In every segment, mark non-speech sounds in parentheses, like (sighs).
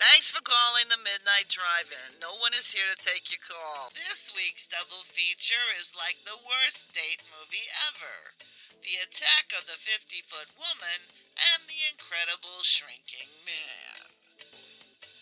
Thanks for calling the Midnight Drive-In. No one is here to take your call. This week's double feature is like the worst date movie ever. The Attack of the 50-Foot Woman and The Incredible Shrinking Man.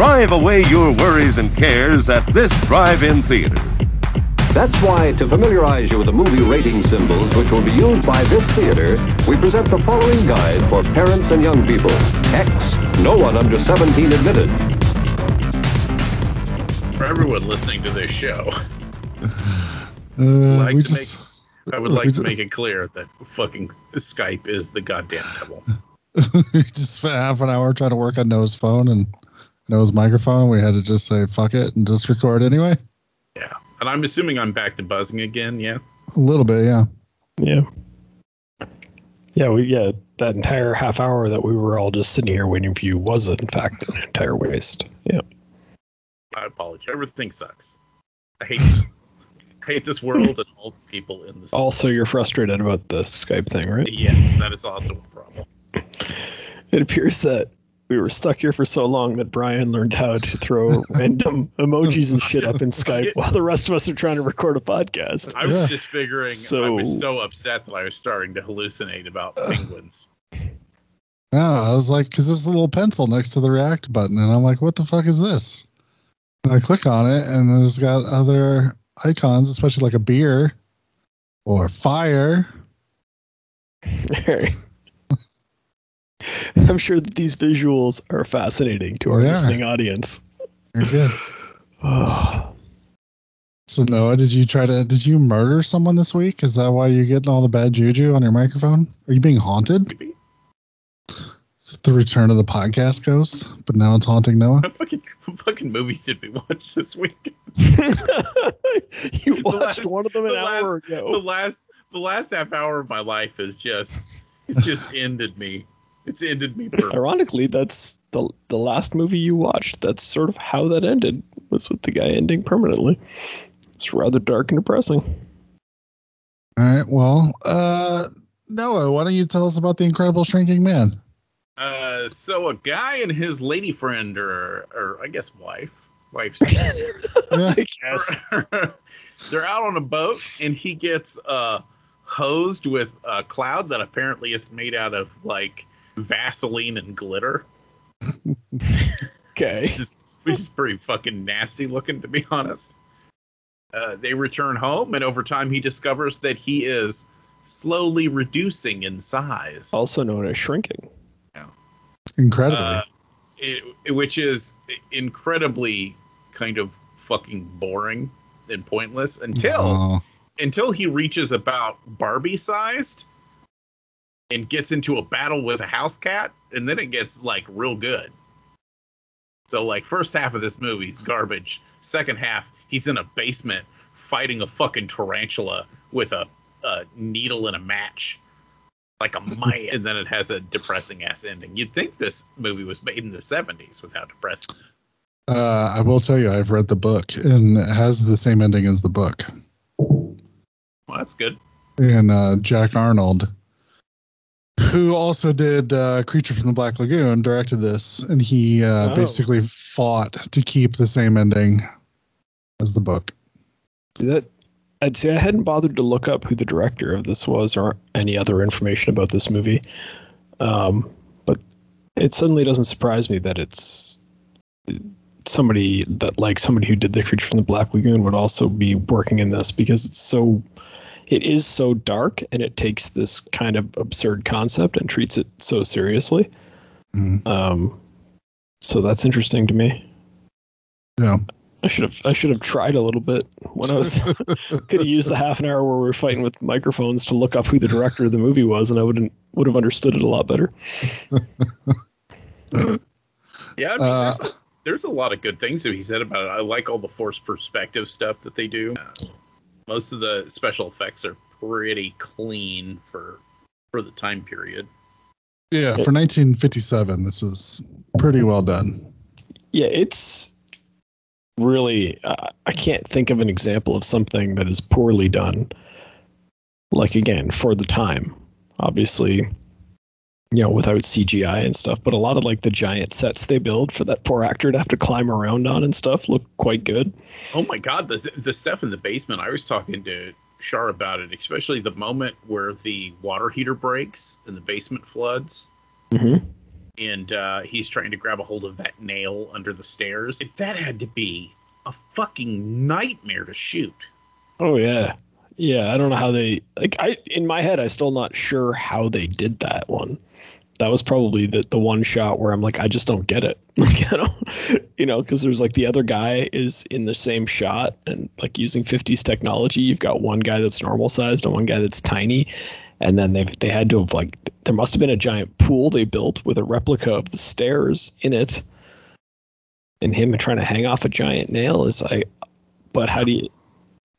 Drive away your worries and cares at this drive-in theater. That's why, to familiarize you with the movie rating symbols which will be used by this theater, we present the following guide for parents and young people. X, no one under 17 admitted. For everyone listening to this show, (laughs) Uh, like to just, I would like to just- make it clear that fucking Skype is the goddamn devil. (laughs) we just spent half an hour trying to work on Noah's phone and Noah's microphone. We had to just say fuck it and just record anyway. Yeah. And I'm assuming I'm back to buzzing again, yeah? A little bit, yeah. Yeah. Yeah, we yeah, that entire half hour that we were all just sitting here waiting for you was in fact an entire waste. Yeah. I apologize. Everything sucks. I hate this, I hate this world and all the people in this. Also, you're frustrated about the Skype thing, right? Yes, that is also a problem. It appears that we were stuck here for so long that Brian learned how to throw (laughs) random emojis and shit up in Skype (laughs) while the rest of us are trying to record a podcast. I was Yeah. just figuring so, I was so upset that I was starting to hallucinate about penguins. Yeah, I was like, because there's a little pencil next to the react button, and I'm like, what the fuck is this? And I click on it, and there's got other icons, especially like a beer or fire. (laughs) Very. (laughs) I'm sure that these visuals are fascinating to our Yeah. listening audience. You're good. Oh, (sighs) So Noah, did you try to? Did you murder someone this week? Is that why you're getting all the bad juju on your microphone? Are you being haunted? Maybe. Is it the return of the podcast ghost? But now it's haunting Noah. What fucking, what fucking movies did we watch this week? (laughs) (laughs) you watched last- one of them an the last- hour The last the last half hour of my life is just it's just ended me. It's ended me per- Ironically, that's the the last movie you watched. That's sort of how that ended. Was with the guy ending permanently. It's rather dark and depressing. All right. Well, uh, Noah, why don't you tell us about the Incredible Shrinking Man? Uh, so a guy and his lady friend, or or I guess wife, wife's. (laughs) Yeah. I guess. (laughs) they're out on a boat, and he gets uh hosed with a cloud that apparently is made out of like Vaseline and glitter, Okay. which is, which is pretty fucking nasty looking, to be honest. Uh, they return home, and over time, he discovers that he is slowly reducing in size. Also known as shrinking. Yeah. Incredibly. Uh, it, it- which is incredibly kind of fucking boring and pointless until Oh, until he reaches about Barbie sized and gets into a battle with a house cat, and then it gets like real good. So like first half of this movie's garbage. Second half, he's in a basement fighting a fucking tarantula with a, a needle and a match. Like a (laughs) man, and then it has a depressing ass ending. You'd think this movie was made in the '70s without depressing. uh, I will tell you, I've read the book, and it has the same ending as the book. Well, that's good. And uh, Jack Arnold, who also did uh, Creature from the Black Lagoon, directed this, and he uh, Oh. basically fought to keep the same ending as the book. That I'd say I hadn't bothered to look up who the director of this was or any other information about this movie. Um, but it suddenly doesn't surprise me that it's somebody that like somebody who did the creature from the Black Lagoon would also be working in this because it's so it is so dark and it takes this kind of absurd concept and treats it so seriously. Mhm. Um, so that's interesting to me. Yeah. I should have I should have tried a little bit when I was could have used the half an hour where we were fighting with microphones to look up who the director of the movie was, and I wouldn't would have understood it a lot better. (laughs) Yeah, I mean, Uh, there's, a, there's a lot of good things that he said about it. I like all the forced perspective stuff that they do. Most of the special effects are pretty clean for for the time period. Yeah, for 1957, this is pretty well done. Yeah, it's really uh, I can't think of an example of something that is poorly done. Like again, for the time, obviously, you know, without CGI and stuff, but a lot of like the giant sets they build for that poor actor to have to climb around on and stuff look quite good. Oh my god, the the stuff in the basement. I was talking to Shar about it, especially the moment where the water heater breaks and the basement floods. Mm-hmm. and uh, he's trying to grab a hold of that nail under the stairs. That had to be a fucking nightmare to shoot. Oh yeah. Yeah, I don't know how they like I in my head I still not sure how they did that one. That was probably the the one shot where I'm like I just don't get it. (laughs) Like I don't you know, cuz there's like the other guy is in the same shot and like using 50s technology, you've got one guy that's normal sized and one guy that's tiny and then they they had to have like there must have been a giant pool they built with a replica of the stairs in it. And him trying to hang off a giant nail is I but how do you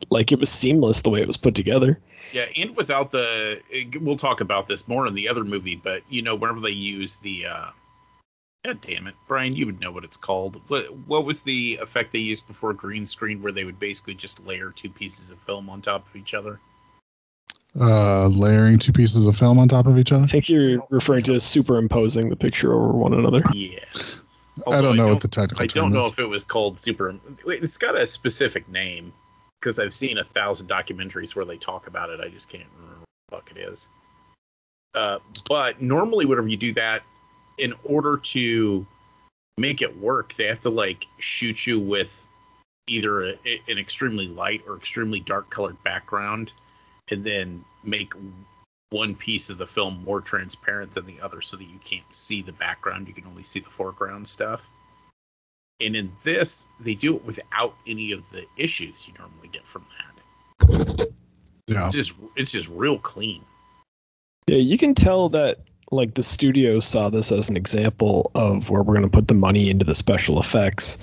like it was seamless the way it was put together. Yeah, and without the, we'll talk about this more in the other movie, but you know, whenever they use the, uh, God damn it, Brian, you would know what it's called. What what was the effect they used before green screen, where they would basically just layer two pieces of film on top of each other? Uh, layering two pieces of film on top of each other. I think you're referring to superimposing the picture over one another. Yes. I don't know what the technical I don't term know is. if it was called super. It's got a specific name because I've seen a thousand documentaries where they talk about it. I just can't remember what the fuck it is. Uh, but normally, whenever you do that, in order to make it work, they have to like shoot you with either a, an extremely light or extremely dark colored background, and then make one piece of the film more transparent than the other so that you can't see the background you can only see the foreground stuff and in this they do it without any of the issues you normally get from that Yeah. it's just it's just real clean Yeah, you can tell that like the studio saw this as an example of where we're going to put the money into the special effects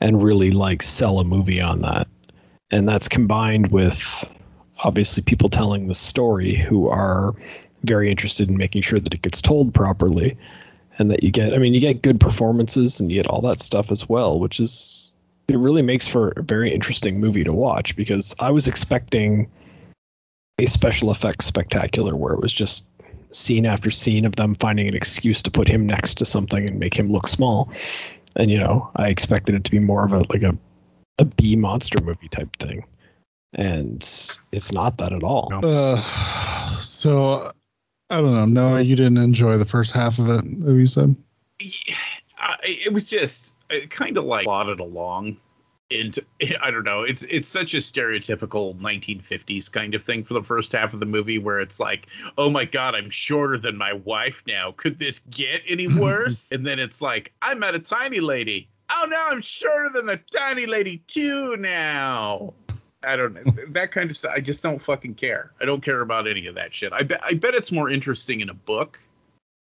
and really like sell a movie on that. And that's combined with obviously people telling the story who are very interested in making sure that it gets told properly and that you get I mean you get good performances and you get all that stuff as well, which is it really makes for a very interesting movie to watch because I was expecting a special effects spectacular where it was just scene after scene of them finding an excuse to put him next to something and make him look small. And you know, I expected it to be more of a like a a B monster movie type thing. And it's not that at all. Uh, so I don't know. No, you didn't enjoy the first half of it. Have you said? Yeah, I, it was just kind of like plodded along and i don't know it's it's such a stereotypical 1950s kind of thing for the first half of the movie where it's like oh my god i'm shorter than my wife now could this get any (laughs) worse and then it's like i met a tiny lady oh now i'm shorter than the tiny lady too now I don't know that kind of stuff. I just don't fucking care. I don't care about any of that shit. I bet. I bet it's more interesting in a book,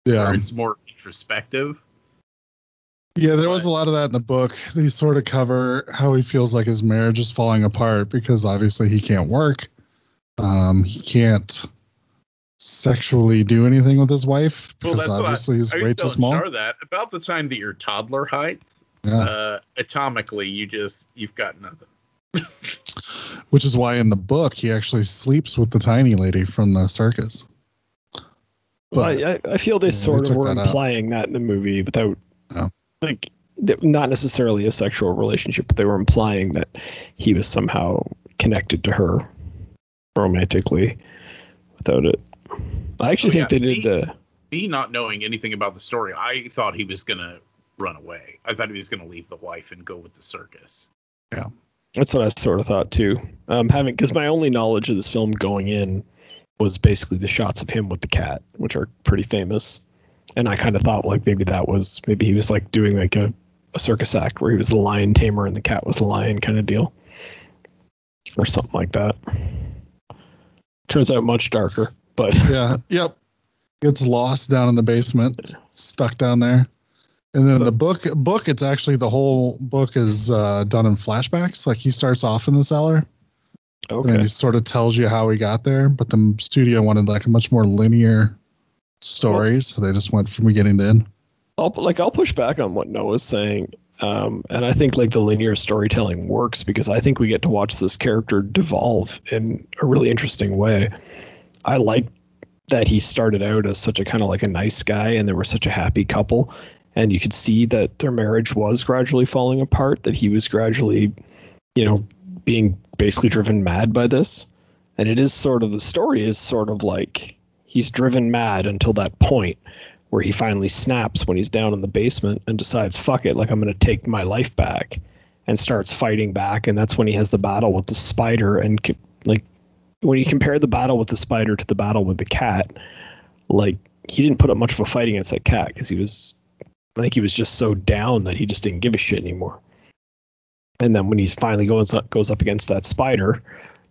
Yeah. or it's more introspective. Yeah, there was a lot of that in the book. They sort of cover how he feels like his marriage is falling apart because obviously he can't work. Um, he can't sexually do anything with his wife because that's what I- obviously he's I way too small. That about the time that you're toddler height, Yeah. uh, atomically, you just you've got nothing. Which is why in the book he actually sleeps with the tiny lady from the circus. Well, But I, I feel they Yeah, they sort of were that out. implying that in the movie without, Oh. like, not necessarily a sexual relationship, but they were implying that he was somehow connected to her romantically without it. I actually Oh, think yeah, they did. he- Uh, Me not knowing anything about the story, I thought he was gonna run away. I thought he was gonna leave the wife and go with the circus. That's what I sort of thought too. Um, having because my only knowledge of this film going in was basically the shots of him with the cat, which are pretty famous. And I kind of thought like maybe that was maybe he was like doing like a a circus act where he was the lion tamer and the cat was the lion kind of deal, or something like that. Turns out much darker, but Yeah. Yep. Gets lost down in the basement, stuck down there. And then the book book, it's actually the whole book is uh, done in flashbacks. Like he starts off in the cellar and he sort of tells you how he got there. But the studio wanted like a much more linear story, so they just went from beginning to end. I'll like I'll push back on what Noah's saying. Um, and I think like the linear storytelling works because I think we get to watch this character devolve in a really interesting way. I like that he started out as such a kind of like a nice guy and they were such a happy couple and you could see that their marriage was gradually falling apart that he was gradually you know being basically driven mad by this. And it is sort of the story is sort of like he's driven mad until that point where he finally snaps when he's down in the basement and decides fuck it like i'm going to take my life back and starts fighting back. And that's when he has the battle with the spider and like when you compare the battle with the spider to the battle with the cat like he didn't put up much of a fight against that cat because he was i think he was just so down that he just didn't give a shit anymore. And then when he finally goes up goes up against that spider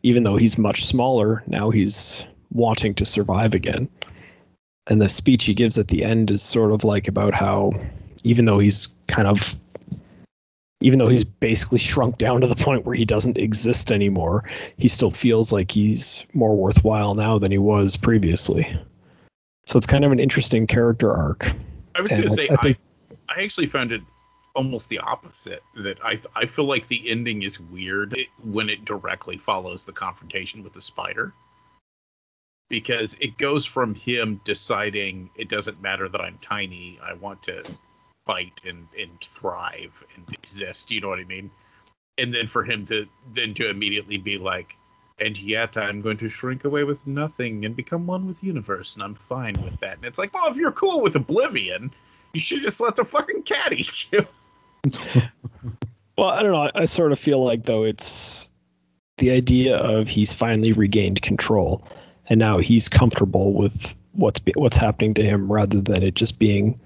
even though he's much smaller now he's wanting to survive again. And the speech he gives at the end is sort of like about how even though he's kind of even though he's basically shrunk down to the point where he doesn't exist anymore he still feels like he's more worthwhile now than he was previously. So it's kind of an interesting character arc. I was going to say, I I, think- I, actually found it almost the opposite. That I, I feel like the ending is weird when it directly follows the confrontation with the spider. Because it goes from him deciding it doesn't matter that I'm tiny, I want to fight and, and thrive and exist, you know what I mean? And then for him to then to immediately be like, and yet I'm going to shrink away with nothing and become one with the universe, and I'm fine with that. And it's like, well, if you're cool with Oblivion, you should just let the fucking cat eat you. (laughs) well i don't know I, sort of feel like though it's the idea of he's finally regained control and now he's comfortable with what's be, what's happening to him rather than it just being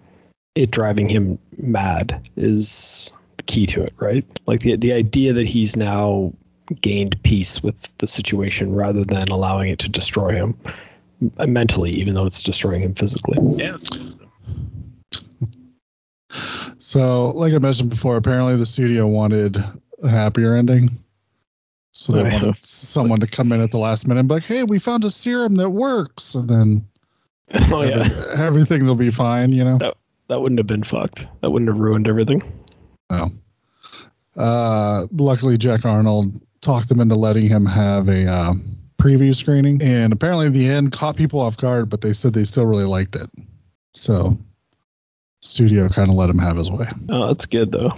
it driving him mad is the key to it right like the the idea that he's now gained peace with the situation rather than allowing it to destroy him uh, mentally even though it's destroying him physically Yeah. So, like I mentioned before, apparently the studio wanted a happier ending. So they wanted someone to come in at the last minute and be like, hey, we found a serum that works. And then (laughs) oh yeah everything will be fine, you know? that wouldn't have been fucked that wouldn't have ruined everything No. Uh, luckily, Jack Arnold talked them into letting him have a uh, preview screening. And apparently, the end caught people off guard, but they said they still really liked it. So, studio kind of let him have his way. oh that's good though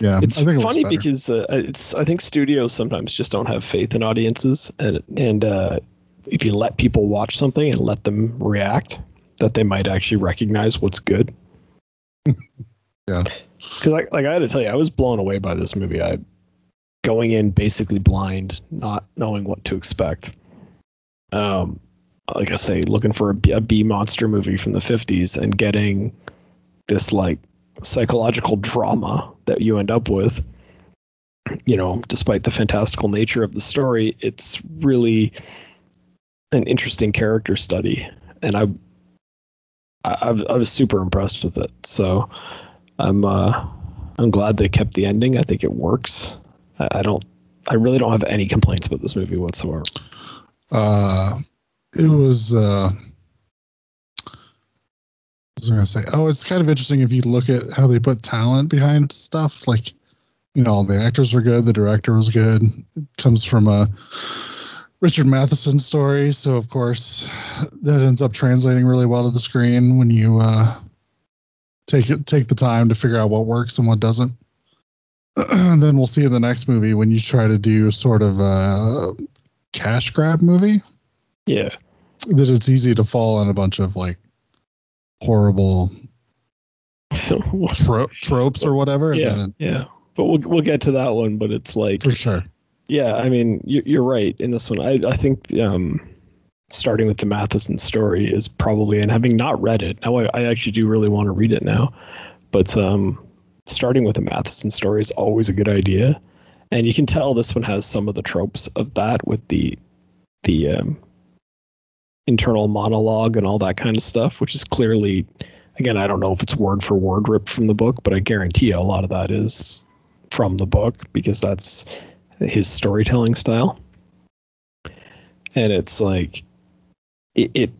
Yeah. it's I think it funny because uh, it's I think studios sometimes just don't have faith in audiences, and and uh, if you let people watch something and let them react, that they might actually recognize what's good. (laughs) Yeah. Because like like I had to tell you, I was blown away by this movie. I going in basically blind, not knowing what to expect. Um, like I say, looking for a B, monster movie from the '50s and getting this like psychological drama that you end up with. You know despite the fantastical nature of the story it's really an interesting character study and i i, I was super impressed with it. So i'm uh i'm glad they kept the ending. I think it works. I, I don't i really don't have any complaints about this movie whatsoever. Uh, it was. Uh, was I to say? Oh, it's kind of interesting if you look at how they put talent behind stuff. Like, you know, the actors were good, the director was good. It comes from a Richard Matheson story, so of course that ends up translating really well to the screen when you uh, take it take the time to figure out what works and what doesn't. and (clears throat) then we'll see in the next movie when you try to do sort of a cash grab movie yeah that it's easy to fall on a bunch of like horrible (laughs) tro- tropes or whatever. and yeah yeah but we'll, we'll get to that one but it's like for sure. Yeah, I mean, you- you're right in this one. I, I think um, starting with the Matheson story is probably, and having not read it, now I, I actually do really want to read it now. But um, starting with the Matheson story is always a good idea, and you can tell this one has some of the tropes of that with the the um, internal monologue and all that kind of stuff, which is clearly, again, I don't know if it's word for word ripped from the book, but I guarantee you a lot of that is from the book because that's his storytelling style. And it's like, it, it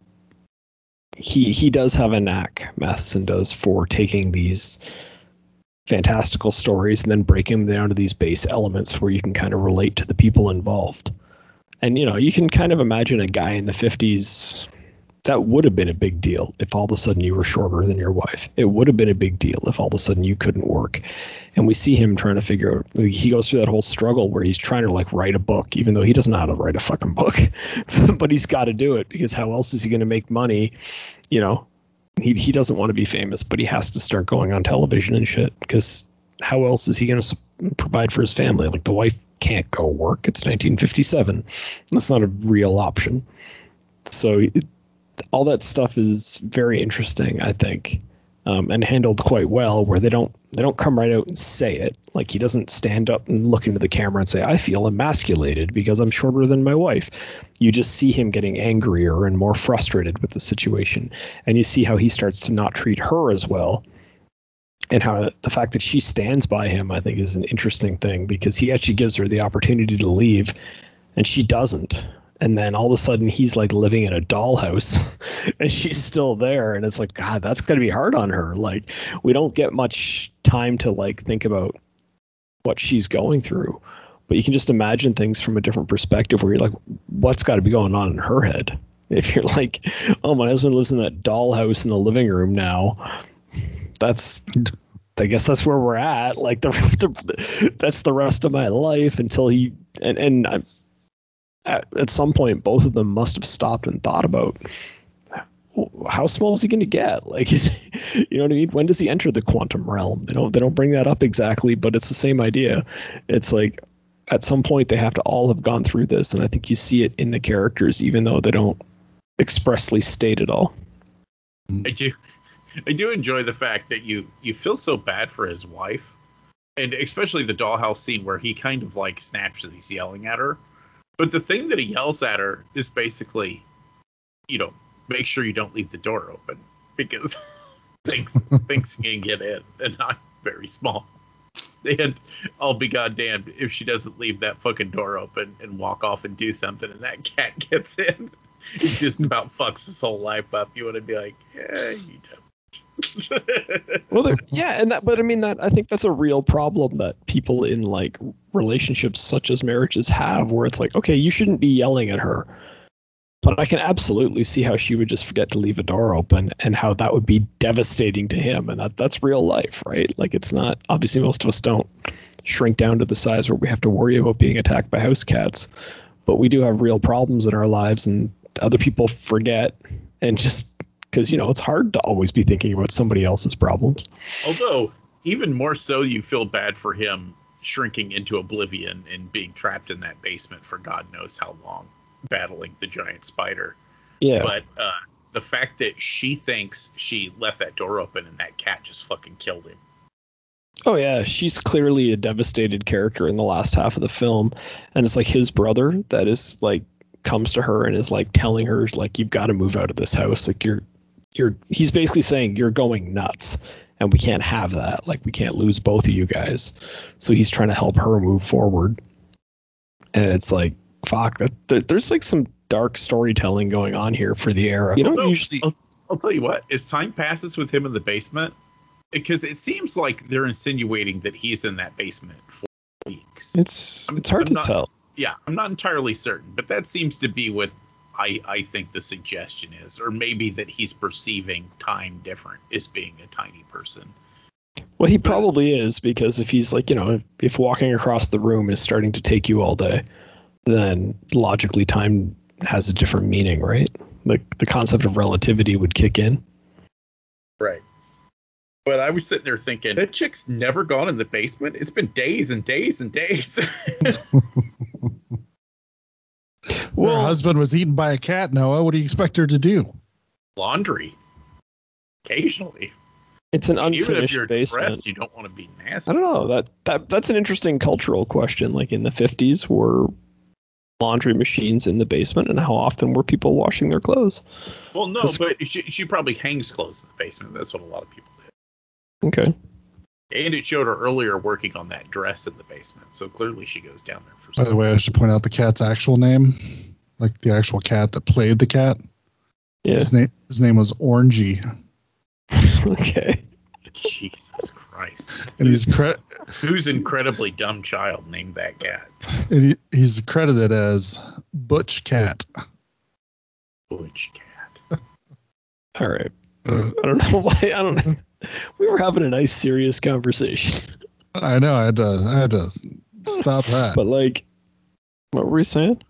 he he does have a knack, Matheson does, for taking these fantastical stories and then breaking them down to these base elements where you can kind of relate to the people involved. And you know, you can kind of imagine a guy in the 50s that would have been a big deal if all of a sudden you were shorter than your wife. It would have been a big deal if all of a sudden you couldn't work. And we see him trying to figure out he goes through that whole struggle where he's trying to like write a book, even though he doesn't know how to write a fucking book. (laughs) but he's got to do it because how else is he going to make money? You know, he he doesn't want to be famous, but he has to start going on television and shit because how else is he going to provide for his family? Like the wife can't go work. It's 1957. That's not a real option. So it, all that stuff is very interesting, I think, um, and handled quite well. Where they don't they don't come right out and say it. Like he doesn't stand up and look into the camera and say, "I feel emasculated because I'm shorter than my wife." You just see him getting angrier and more frustrated with the situation, and you see how he starts to not treat her as well and how the fact that she stands by him, I think, is an interesting thing because he actually gives her the opportunity to leave, and she doesn't. And then all of a sudden, he's like living in a dollhouse, (laughs) and she's still there, and it's like, God, that's gonna be hard on her. Like, we don't get much time to like think about what she's going through, but you can just imagine things from a different perspective, where you're like, what's got to be going on in her head? (laughs) If you're like, oh, my husband lives in that dollhouse in the living room now that's I guess that's where we're at. Like the, (laughs) the that's the rest of my life until he and and I, at, at some point both of them must have stopped and thought about how small is he going to get? Like, (laughs) is, you know what I mean? When does he enter the quantum realm? They don't they don't bring that up exactly, but it's the same idea. It's like at some point they have to all have gone through this, and I think you see it in the characters, even though they don't expressly state it all. I do, I do enjoy the fact that you you feel so bad for his wife, and especially the dollhouse scene where he kind of like snaps and he's yelling at her. But the thing that he yells at her is basically, you know, make sure you don't leave the door open because (laughs) things (laughs) things can get in and I'm very small. And I'll be goddamned if she doesn't leave that fucking door open and walk off and do something and that cat (laughs) gets in. It just about fucks his whole life up. You want to be like, yeah, you don't (laughs) well, yeah, and that, but I mean that I think that's a real problem that people in like relationships such as marriages have, where it's like, okay, you shouldn't be yelling at her, but I can absolutely see how she would just forget to leave a door open, and how that would be devastating to him, and that that's real life, right? Like it's not obviously most of us don't shrink down to the size where we have to worry about being attacked by house cats, but we do have real problems in our lives, and other people forget and just because you know it's hard to always be thinking about somebody else's problems. Although even more so, you feel bad for him shrinking into oblivion and being trapped in that basement for God knows how long, battling the giant spider. Yeah. But uh, the fact that she thinks she left that door open and that cat just fucking killed him. Oh yeah, she's clearly a devastated character in the last half of the film, and it's like his brother that is like comes to her and is like telling her like you've got to move out of this house like you're you're he's basically saying you're going nuts and we can't have that. Like we can't lose both of you guys. So he's trying to help her move forward. And it's like fuck that there's like some dark storytelling going on here for the era. You don't Although, usually I'll, I'll tell you what as time passes with him in the basement because it seems like they're insinuating that he's in that basement for weeks. It's it's hard I'm to not, tell. Yeah i'm not entirely certain but that seems to be what I, I think the suggestion is, or maybe that he's perceiving time different as being a tiny person. Well, he probably is because if he's like, you know, if, if walking across the room is starting to take you all day, then logically time has a different meaning, right? Like the concept of relativity would kick in. Right. But I was sitting there thinking, that chick's never gone in the basement. It's been days and days and days. (laughs) (laughs) Well, her husband was eaten by a cat, Noah. What do you expect her to do? Laundry. Occasionally. It's an Even if unfinished you're basement. dressed, you don't want to be nasty. I don't know. That that that's an interesting cultural question. Like in the fifties, were laundry machines in the basement, and how often were people washing their clothes? Well, no, but she, she probably hangs clothes in the basement. That's what a lot of people do. Okay. And it showed her earlier working on that dress in the basement. So clearly she goes down there for By the way, I should point out the cat's actual name, like the actual cat that played the cat. Yeah. His name his name was Orangey, (laughs) okay. Jesus Christ. and he's Who's- cre- Who's incredibly dumb child named that cat? and he, he's credited as Butch Cat. Butch cat. All right. Uh, I don't know (laughs) why. I don't know. (laughs) We were having a nice, serious conversation, (laughs) I know. I had to. I had to stop that. but like, what were we saying?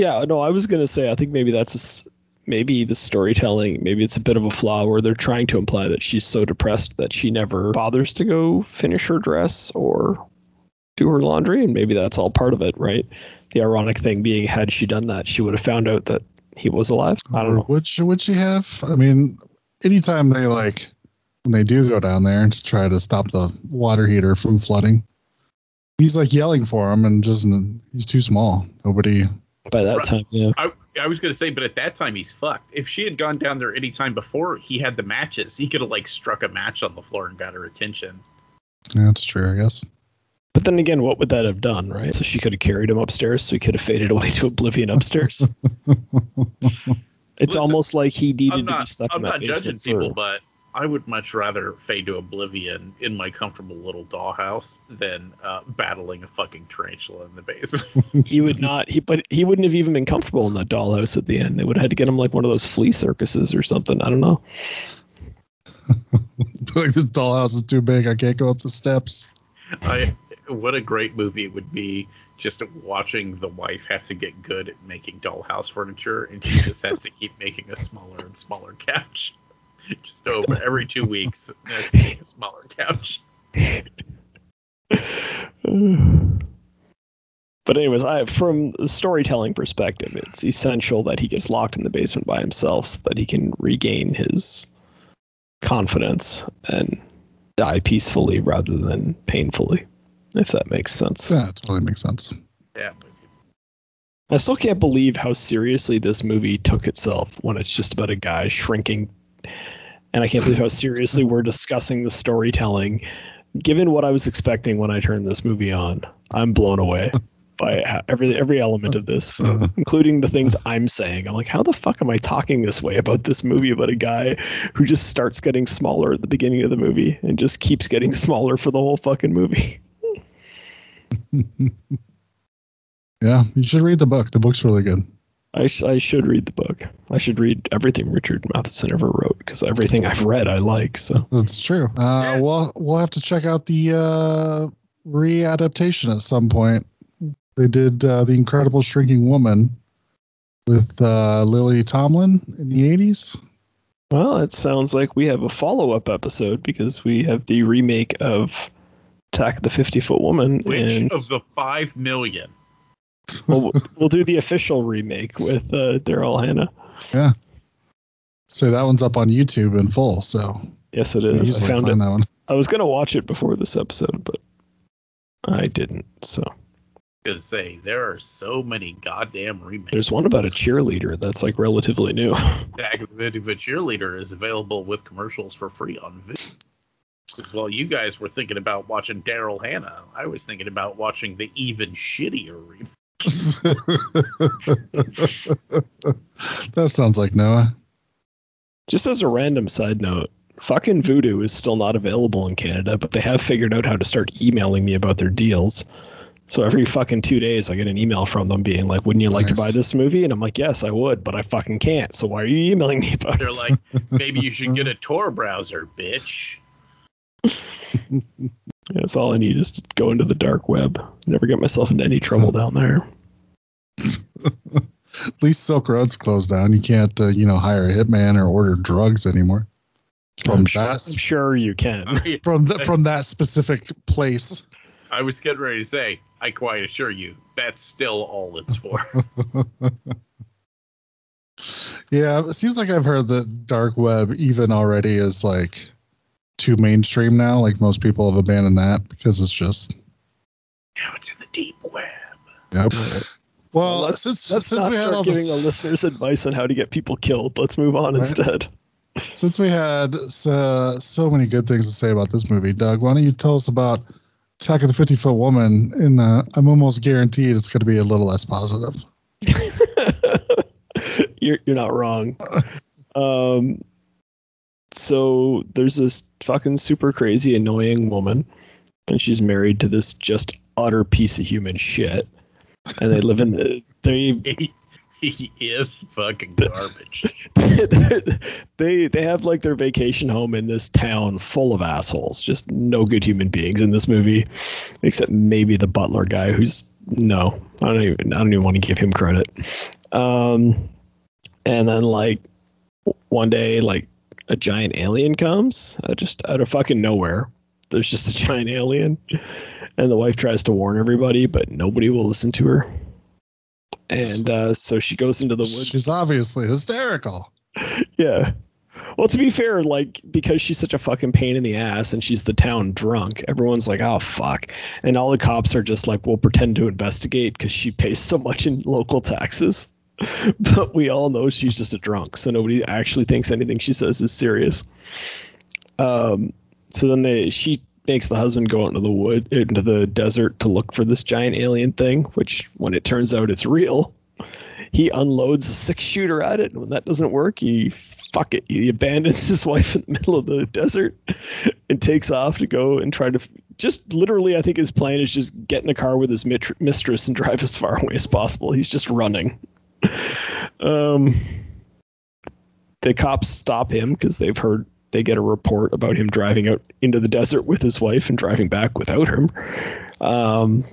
Yeah. No, I was gonna say. I think maybe that's a maybe the storytelling. Maybe it's a bit of a flaw where they're trying to imply that she's so depressed that she never bothers to go finish her dress or do her laundry, and maybe that's all part of it, right? The ironic thing being, had she done that, she would have found out that he was alive. I don't know. Would she, would she have? I mean, anytime they like when they do go down there to try to stop the water heater from flooding, he's like yelling for him, and just he's too small. Nobody. By that time, yeah. I, I was going to say, but at that time he's fucked. If she had gone down there any time before he had the matches, he could have like struck a match on the floor and got her attention. Yeah, that's true. I guess. But then again, what would that have done, right? So she could have carried him upstairs, so he could have faded away to oblivion upstairs. (laughs) It's Listen, almost like he needed I'm to be stuck I'm in that not judging basement people, for- but I would much rather fade to oblivion in my comfortable little dollhouse than uh, battling a fucking tarantula in the basement. (laughs) he would not. He but he wouldn't have even been comfortable in that dollhouse at the end. They would have had to get him like one of those flea circuses or something. I don't know. (laughs) like this dollhouse is too big. I can't go up the steps. I what a great movie it would be just watching the wife have to get good at making dollhouse furniture and she just has to keep making a smaller and smaller couch. (laughs) Just over every two weeks, has to make a smaller couch. (sighs) But anyways, I from the storytelling perspective, it's essential that he gets locked in the basement by himself so that he can regain his confidence and die peacefully rather than painfully, if that makes sense. Yeah, it totally makes sense. Yeah. I still can't believe how seriously this movie took itself when it's just about a guy shrinking. And I can't believe how seriously we're discussing the storytelling. Given what I was expecting when I turned this movie on, I'm blown away (laughs) by every every element of this, uh-huh. including the things I'm saying. I'm like, how the fuck am I talking this way about this movie about a guy who just starts getting smaller at the beginning of the movie and just keeps getting (laughs) smaller for the whole fucking movie? (laughs) Yeah, you should read the book. The book's really good. I, I should read the book. I should read everything Richard Matheson ever wrote because everything I've read I like. So That's true. Uh, Yeah. We'll we'll have to check out the uh, readaptation at some point. They did uh, the Incredible Shrinking Woman with uh, Lily Tomlin in the eighties. well, it sounds like we have a follow up episode because we have the remake of Attack of the Fifty Foot Woman, Which and of the five million? We'll, we'll do the official remake with uh, Daryl Hannah. Yeah. So that one's up on YouTube in full. So Yes, it is. you. I found it. that one. I was gonna watch it before this episode, but I didn't. So Gonna say there are so many goddamn remakes. there's one about a cheerleader that's like relatively new. Attack of the Cheerleader is available with commercials for free on video. As well, you guys were thinking about watching Daryl Hannah. I was thinking about watching the even shittier remake. (laughs) that sounds like Noah. Just as a random side note, fucking Vudu is still not available in Canada, but they have figured out how to start emailing me about their deals. So every fucking two days, I get an email from them being like, "Wouldn't you like to buy this movie?" And I'm like, "Yes, I would, but I fucking can't. So why are you emailing me about They're it?" like, maybe you should get (laughs) a Tor browser, bitch. (laughs) That's all I need is to go into the dark web. Never get myself into any trouble down there. (laughs) At least Silk Road's closed down. You can't, uh, you know, hire a hitman or order drugs anymore from I'm sure, that I'm sure you can. I, mean, from the, from that specific place. (laughs) I was getting ready to say, I quite assure you, that's still all it's for. (laughs) Yeah, it seems like I've heard that dark web even already is like too mainstream now. Like most people have abandoned that because it's just Now it's in the deep web. yep. Well, let's, since let's since not we had start all giving this, the listeners advice on how to get people killed. Let's move on Right. instead. since we had so, so many good things to say about this movie, Doug, why don't you tell us about Attack of the Fifty Foot Woman? And uh, I'm almost guaranteed it's going to be a little less positive. (laughs) you're you're not wrong. (laughs) Um, so there's this fucking super crazy annoying woman, and she's married to this just utter piece of human shit, and they live in the they (laughs) He, is fucking (laughs) garbage. (laughs) they they have like their vacation home in this town full of assholes, just no good human beings in this movie, except maybe the butler guy who's no, I don't even I don't even want to give him credit. Um, and then like one day, like a giant alien comes uh, just out of fucking nowhere. There's just a (laughs) giant alien, and the wife tries to warn everybody, but nobody will listen to her. And uh, so she goes into the woods She's obviously hysterical. (laughs) yeah. Well, to be fair, like because she's such a fucking pain in the ass and she's the town drunk, everyone's like, "Oh fuck," and all the cops are just like, "We'll pretend to investigate because she pays so much in local taxes." (laughs) but we all know she's just a drunk, so nobody actually thinks anything she says is serious. Um, so then they she makes the husband go out into the wood into the desert to look for this giant alien thing, which when it turns out it's real, he unloads a six shooter at it, and when that doesn't work, he fuck it. He abandons his (laughs) wife in the middle of the desert and takes off to go and try to just literally. I think his plan is just get in a car with his mit- mistress and (laughs) drive as far away as possible. He's just running. Um, the cops stop him because they've heard they get a report about him driving out into the desert with his wife and driving back without him. Um,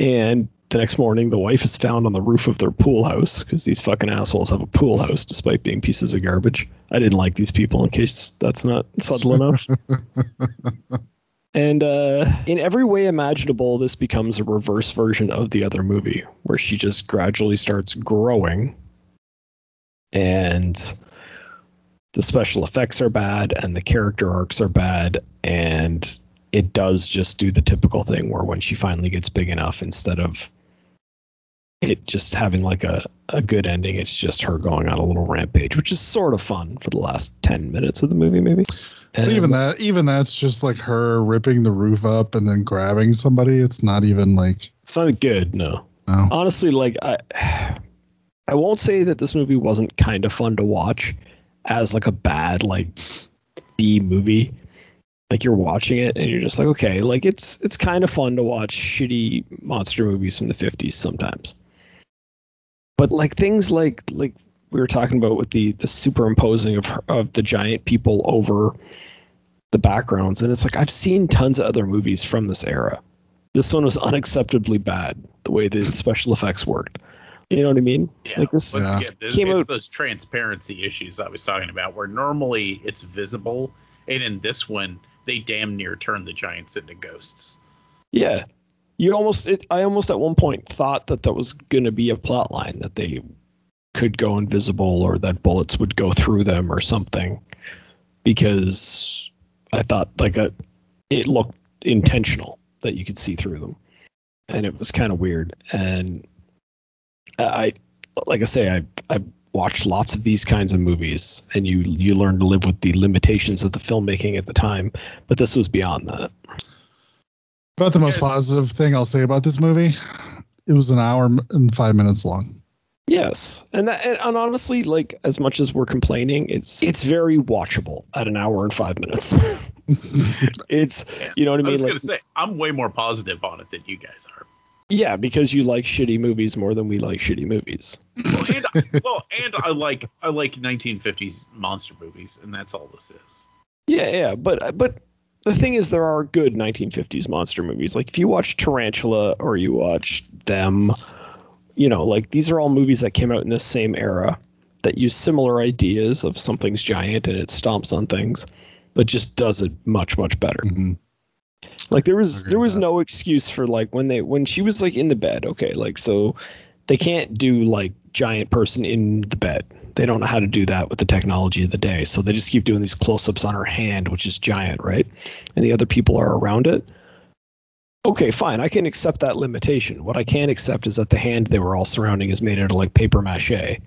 and the next morning, the wife is found on the roof of their pool house because these fucking assholes have a pool house despite being pieces of garbage. I didn't like these people in case that's not subtle enough. (laughs) and uh, in every way imaginable, this becomes a reverse version of the other movie where she just gradually starts growing. And the special effects are bad and the character arcs are bad and it does just do the typical thing where when she finally gets big enough instead of it just having like a, a good ending. It's just her going on a little rampage which is sort of fun for the last 10 minutes of the movie maybe. But even that, even that's just like her ripping the roof up and then grabbing somebody. It's not even like it's not good no. No. honestly like i i won't say that this movie wasn't kind of fun to watch as like a bad like b movie. Like you're watching it and you're just like okay like it's it's kind of fun to watch shitty monster movies from the 50s sometimes but like things like like we were talking about with the the superimposing of of the giant people over the backgrounds and it's like i've seen tons of other movies from this era this one was unacceptably bad the way the (laughs) special effects worked you know what i mean Yeah. like this Once Yeah. again, it's, Came it's out- those transparency issues I was talking about, where normally it's visible, and in this one they damn near turn the giants into ghosts. Yeah. You almost it, I almost at one point thought that that was going to be a plot line that they could go invisible or that bullets would go through them or something because I thought like that it looked intentional that you could see through them. And it was kind of weird and I like I say I I watched lots of these kinds of movies and you you learn to live with the limitations of the filmmaking at the time, but this was beyond that. But the most Yes. positive thing I'll say about this movie, it was an hour and five minutes long. Yes, and that, and, and honestly, like as much as we're complaining, it's it's very watchable at an hour and five minutes. (laughs) it's you know what I mean. I mean, was like gonna say I'm way more positive on it than you guys are. yeah, because you like shitty movies more than we like shitty movies. Well, and I, (laughs) well, and I like I like 1950s monster movies, and that's all this is. Yeah, yeah, but but the thing is, there are good 1950s monster movies. Like if you watch Tarantula or you watch Them, you know, like these are all movies that came out in this same era that use similar ideas of something's giant and it stomps on things, but just does it much much better. Mhm. Like there was there was no excuse for like when they when she was like in the bed, okay, like so they can't do like giant person in the bed. They don't know how to do that with the technology of the day. So they just keep doing these close-ups on her hand, which is giant, right? And the other people are around it. Okay, fine. I can accept that limitation. What I can't accept is that the hand they were all surrounding is made out of like paper mache,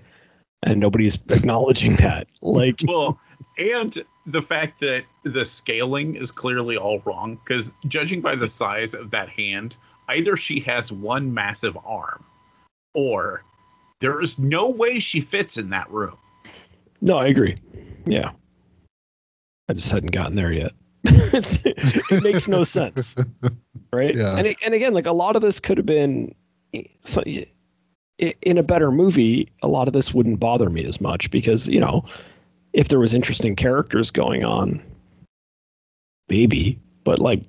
and nobody's (laughs) acknowledging that. Like, (laughs) well, and the fact that the scaling is clearly all wrong because judging by the size of that hand, either she has one massive arm, or there is no way she fits in that room. no, I agree. Yeah, I just hadn't gotten there yet. (laughs) It makes no sense, right? Yeah. And it- and again, like a lot of this could have been, so in a better movie, a lot of this wouldn't bother me as much because you know, if there was interesting characters going on, maybe. But like,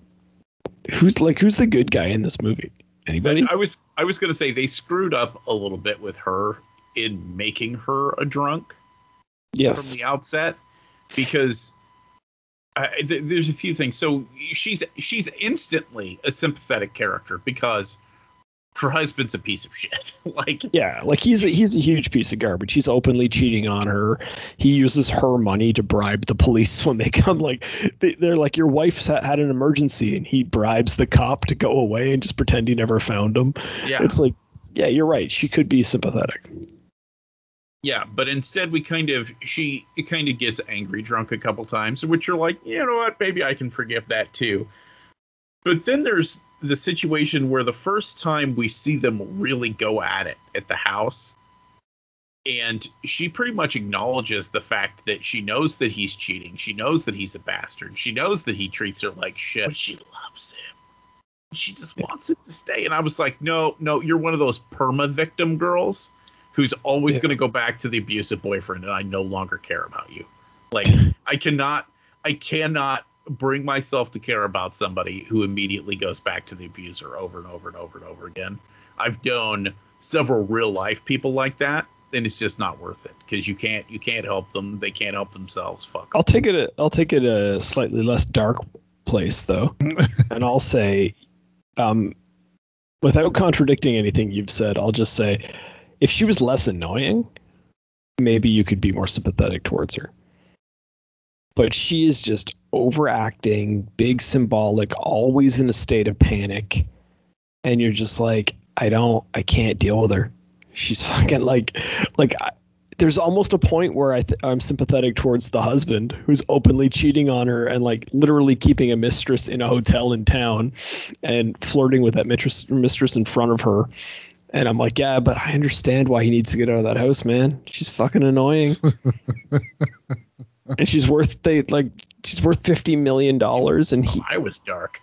who's like who's the good guy in this movie? Anybody? I was I was gonna say they screwed up a little bit with her in making her a drunk yes. from the outset because uh, th- there's a few things. So she's she's instantly a sympathetic character because her husband's a piece of shit. (laughs) like Yeah, like he's a, he's a huge piece of garbage. He's openly cheating on her. He uses her money to bribe the police (laughs) when they come. Like they, they're like, your wife's ha- had an emergency, and he bribes the cop to go away and just pretend he never found him. yeah, It's like, yeah, you're right. She could be sympathetic. yeah, but instead we kind of she kind of gets angry drunk a couple times, which you're like, you know what, maybe I can forgive that too. But then there's the situation where the first time we see them really go at it at the house, and she pretty much acknowledges the fact that she knows that he's cheating. She knows that he's a bastard. She knows that he treats her like shit. But she loves him. She just wants him to stay. And I was like, no, no, you're one of those perma victim girls who's always Yeah. going to go back to the abusive boyfriend, and I no longer care about you. Like, (laughs) I cannot, I cannot bring myself to care about somebody who immediately goes back to the abuser over and over and over and over again. I've known several real life people like that, and it's just not worth it because you can't you can't help them. They can't help themselves. Fuck. I'll take it. A, I'll take it a slightly less dark place though, (laughs) and I'll say, um, without contradicting anything you've said, I'll just say, if she was less annoying, maybe you could be more sympathetic towards her. But she is just overacting, big symbolic, always in a state of panic, and you're just like, I don't, I can't deal with her. She's (laughs) fucking like, like I, there's almost a point where I th- I'm sympathetic towards the husband who's openly cheating on her and like literally keeping a mistress in a hotel in town and flirting with that mistress mistress in front of her. And I'm like, yeah, but I understand why he needs to get out of that house, man. She's fucking annoying. (laughs) (laughs) and she's worth they like she's worth 50 million dollars and he I was dark.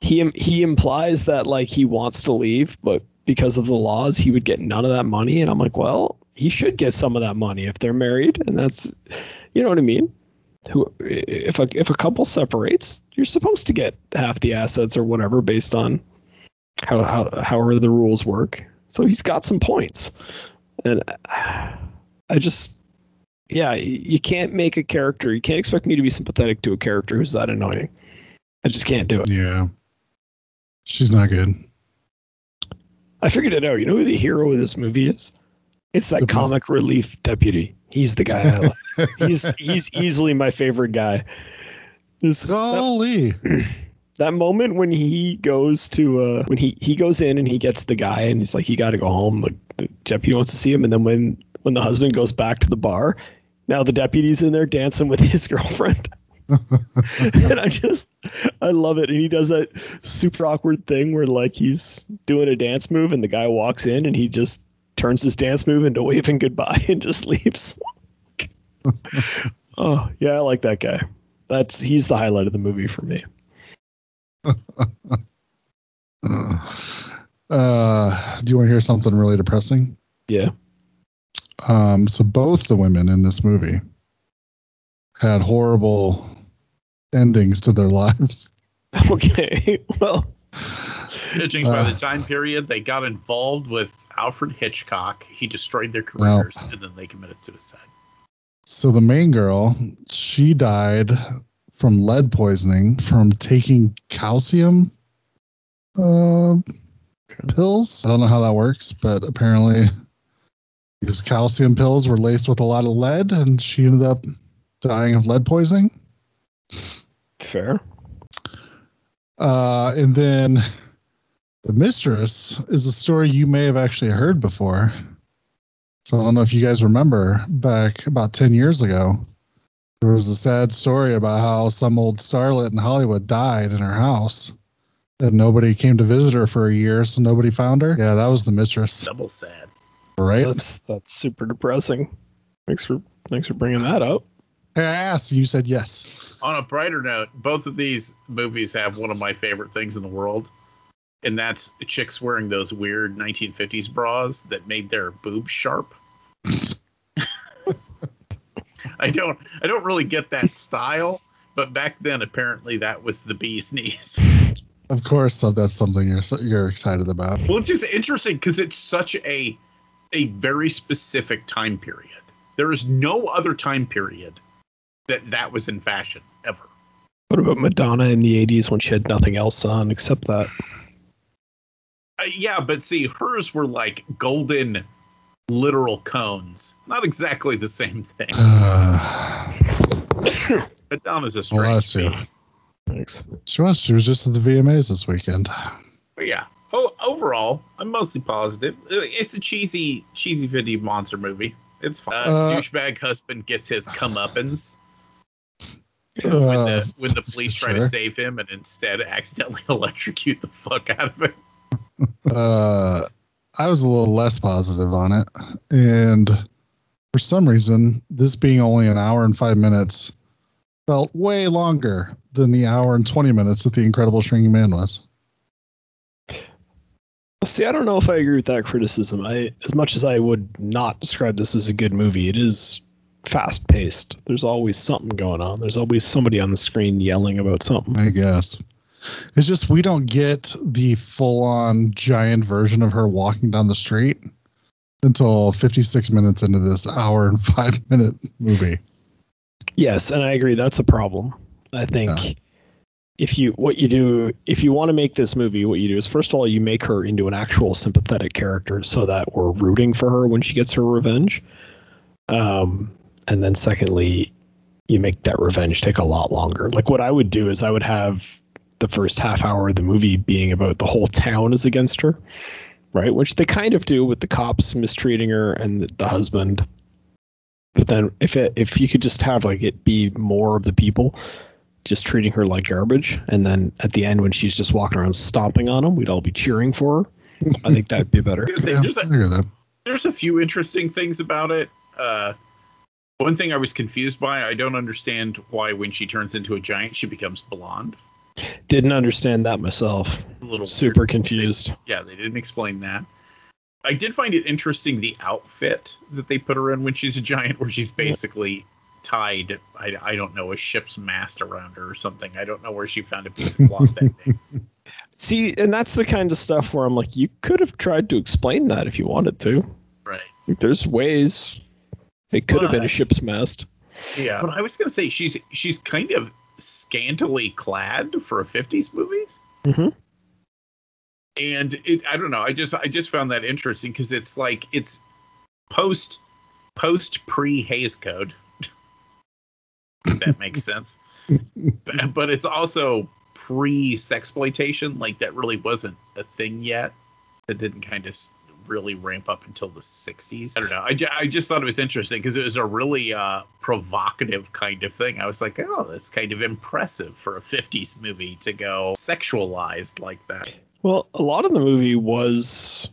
he he implies that like he wants to leave, but because of the laws, he would get none of that money. And I'm like, well, he should get some of that money if they're married, and that's, you know what I mean. Who if a if a couple separates, you're supposed to get half the assets or whatever based on how how however the rules work. So he's got some points, and I just. Yeah, you can't make a character. You can't expect me to be sympathetic to a character who's that annoying. I just can't do it. Yeah. She's not good. I figured it out. You know who the hero of this movie is? It's that The- comic relief deputy. He's the guy. I like. (laughs) he's he's easily my favorite guy. There's that, (clears throat) that moment when he goes to uh when he he goes in and he gets the guy and he's like, "You got to go home." Like the deputy wants to see him, and then when when the husband goes back to the bar, now the deputy's in there dancing with (laughs) his girlfriend. (laughs) and I just I love it. And he does that super awkward thing where like he's doing a dance move and the guy walks in and he just turns his dance move into waving (laughs) goodbye and just leaves. oh yeah, I like that guy. That's he's the highlight of the movie for me. Uh, do you want to hear something really depressing? Yeah. Um, so both the women in this movie had horrible endings to their (laughs) lives. (laughs) Okay. Well, Judging by Uh. the time period they got involved with Alfred Hitchcock, he destroyed their Well. careers, and then they committed suicide. So the main girl, she died from lead poisoning from taking calcium uh, pills. I don't know how that works, but apparently these calcium pills were laced with a lot of lead, and she ended up dying of lead poisoning. Fair. Uh, and then the mistress is a story you may have actually heard before. So I don't know if you guys remember back about 10 years ago, there was a sad story about how some old starlet in Hollywood died in her house and nobody came to visit her for a year, so nobody found her. Yeah, that was the mistress, Double sad. Right? That's that's super depressing. Thanks for thanks for bringing that up. Hey, I asked, you said yes. On a brighter note, both of these movies have one of my favorite things in the world, and that's chicks wearing those weird 1950s bras that made their boobs sharp. I don't, I don't really get that style, but back then apparently that was the bee's knees. Of course, so that's something you're you're excited about. Well, it's just interesting because it's such a, a very specific time period. There is no other time period that that was in fashion ever. What about Madonna in the '80s when she had nothing else on except that? Uh, yeah, but see, hers were like golden, literal cones. Not exactly the same thing. (sighs) (coughs) Madonna's a Bless strange you. being. Thanks. she was. She was just at the VMAs this weekend. But yeah, oh, overall, I'm mostly positive. It's a cheesy, cheesy 50 monster movie. It's fun. Uh, douchebag husband gets his comeuppance when Uh, the when the police try to save him and instead accidentally (laughs) electrocute the fuck out of him. uh, I was a little less positive on it, and for some reason, this being only an hour and five minutes felt way longer than the hour and twenty minutes that the Incredible Shrinking Man was. See, I don't know if I agree with that criticism. I, as much as I would not describe this as a good movie, it is fast paced. There's always something going on. There's always somebody on the screen yelling about something. I guess it's just we don't get the full-on giant version of her walking down the street until 56 minutes into this hour and (laughs) five minute movie. Yes, and I agree. That's a problem. I think Yeah. If you what you do if you want to make this movie, what you do is first of all you make her into an actual sympathetic character so that we're rooting for her when she gets her revenge. Um, and then secondly, you make that revenge take a lot longer. Like what I would do is I would have the first half hour of the movie being about the whole town is against her, right? Which they kind of do with the cops mistreating her and the, husband. But then if it if you could just have like it be more of the people just treating her like garbage, and then at the end when she's just walking around stomping on them, we'd all be cheering for her. I think that'd be better. (laughs) I was gonna say, Yeah, there's I a, hear that. there's a few interesting things about it. Uh, one thing I was confused by, I don't understand why when she turns into a giant, she becomes blonde. Didn't understand that myself. A little Super weird. confused. Yeah, they didn't explain that. I did find it interesting the outfit that they put her in when she's a giant, where she's basically tied, I, I don't know, a ship's mast around her or something. I don't know where she found a piece of cloth that big. (laughs) See, and that's the kind of stuff where I'm like, you could have tried to explain that if you wanted to. Right. Like, there's ways. It could have been a ship's mast. Yeah. But I was gonna say she's she's kind of scantily clad for a 50s movie. Mm-hmm. and it i don't know i just i just found that interesting because it's like it's post post pre Hays code if (laughs) that makes sense. But, but it's also pre sexploitation like that really wasn't a thing yet. That didn't kind of really ramp up until the 60s i don't know. I, I just thought it was interesting because it was a really uh provocative kind of thing. I was like oh that's kind of impressive for a 50s movie to go sexualized like that. Well, a lot of the movie was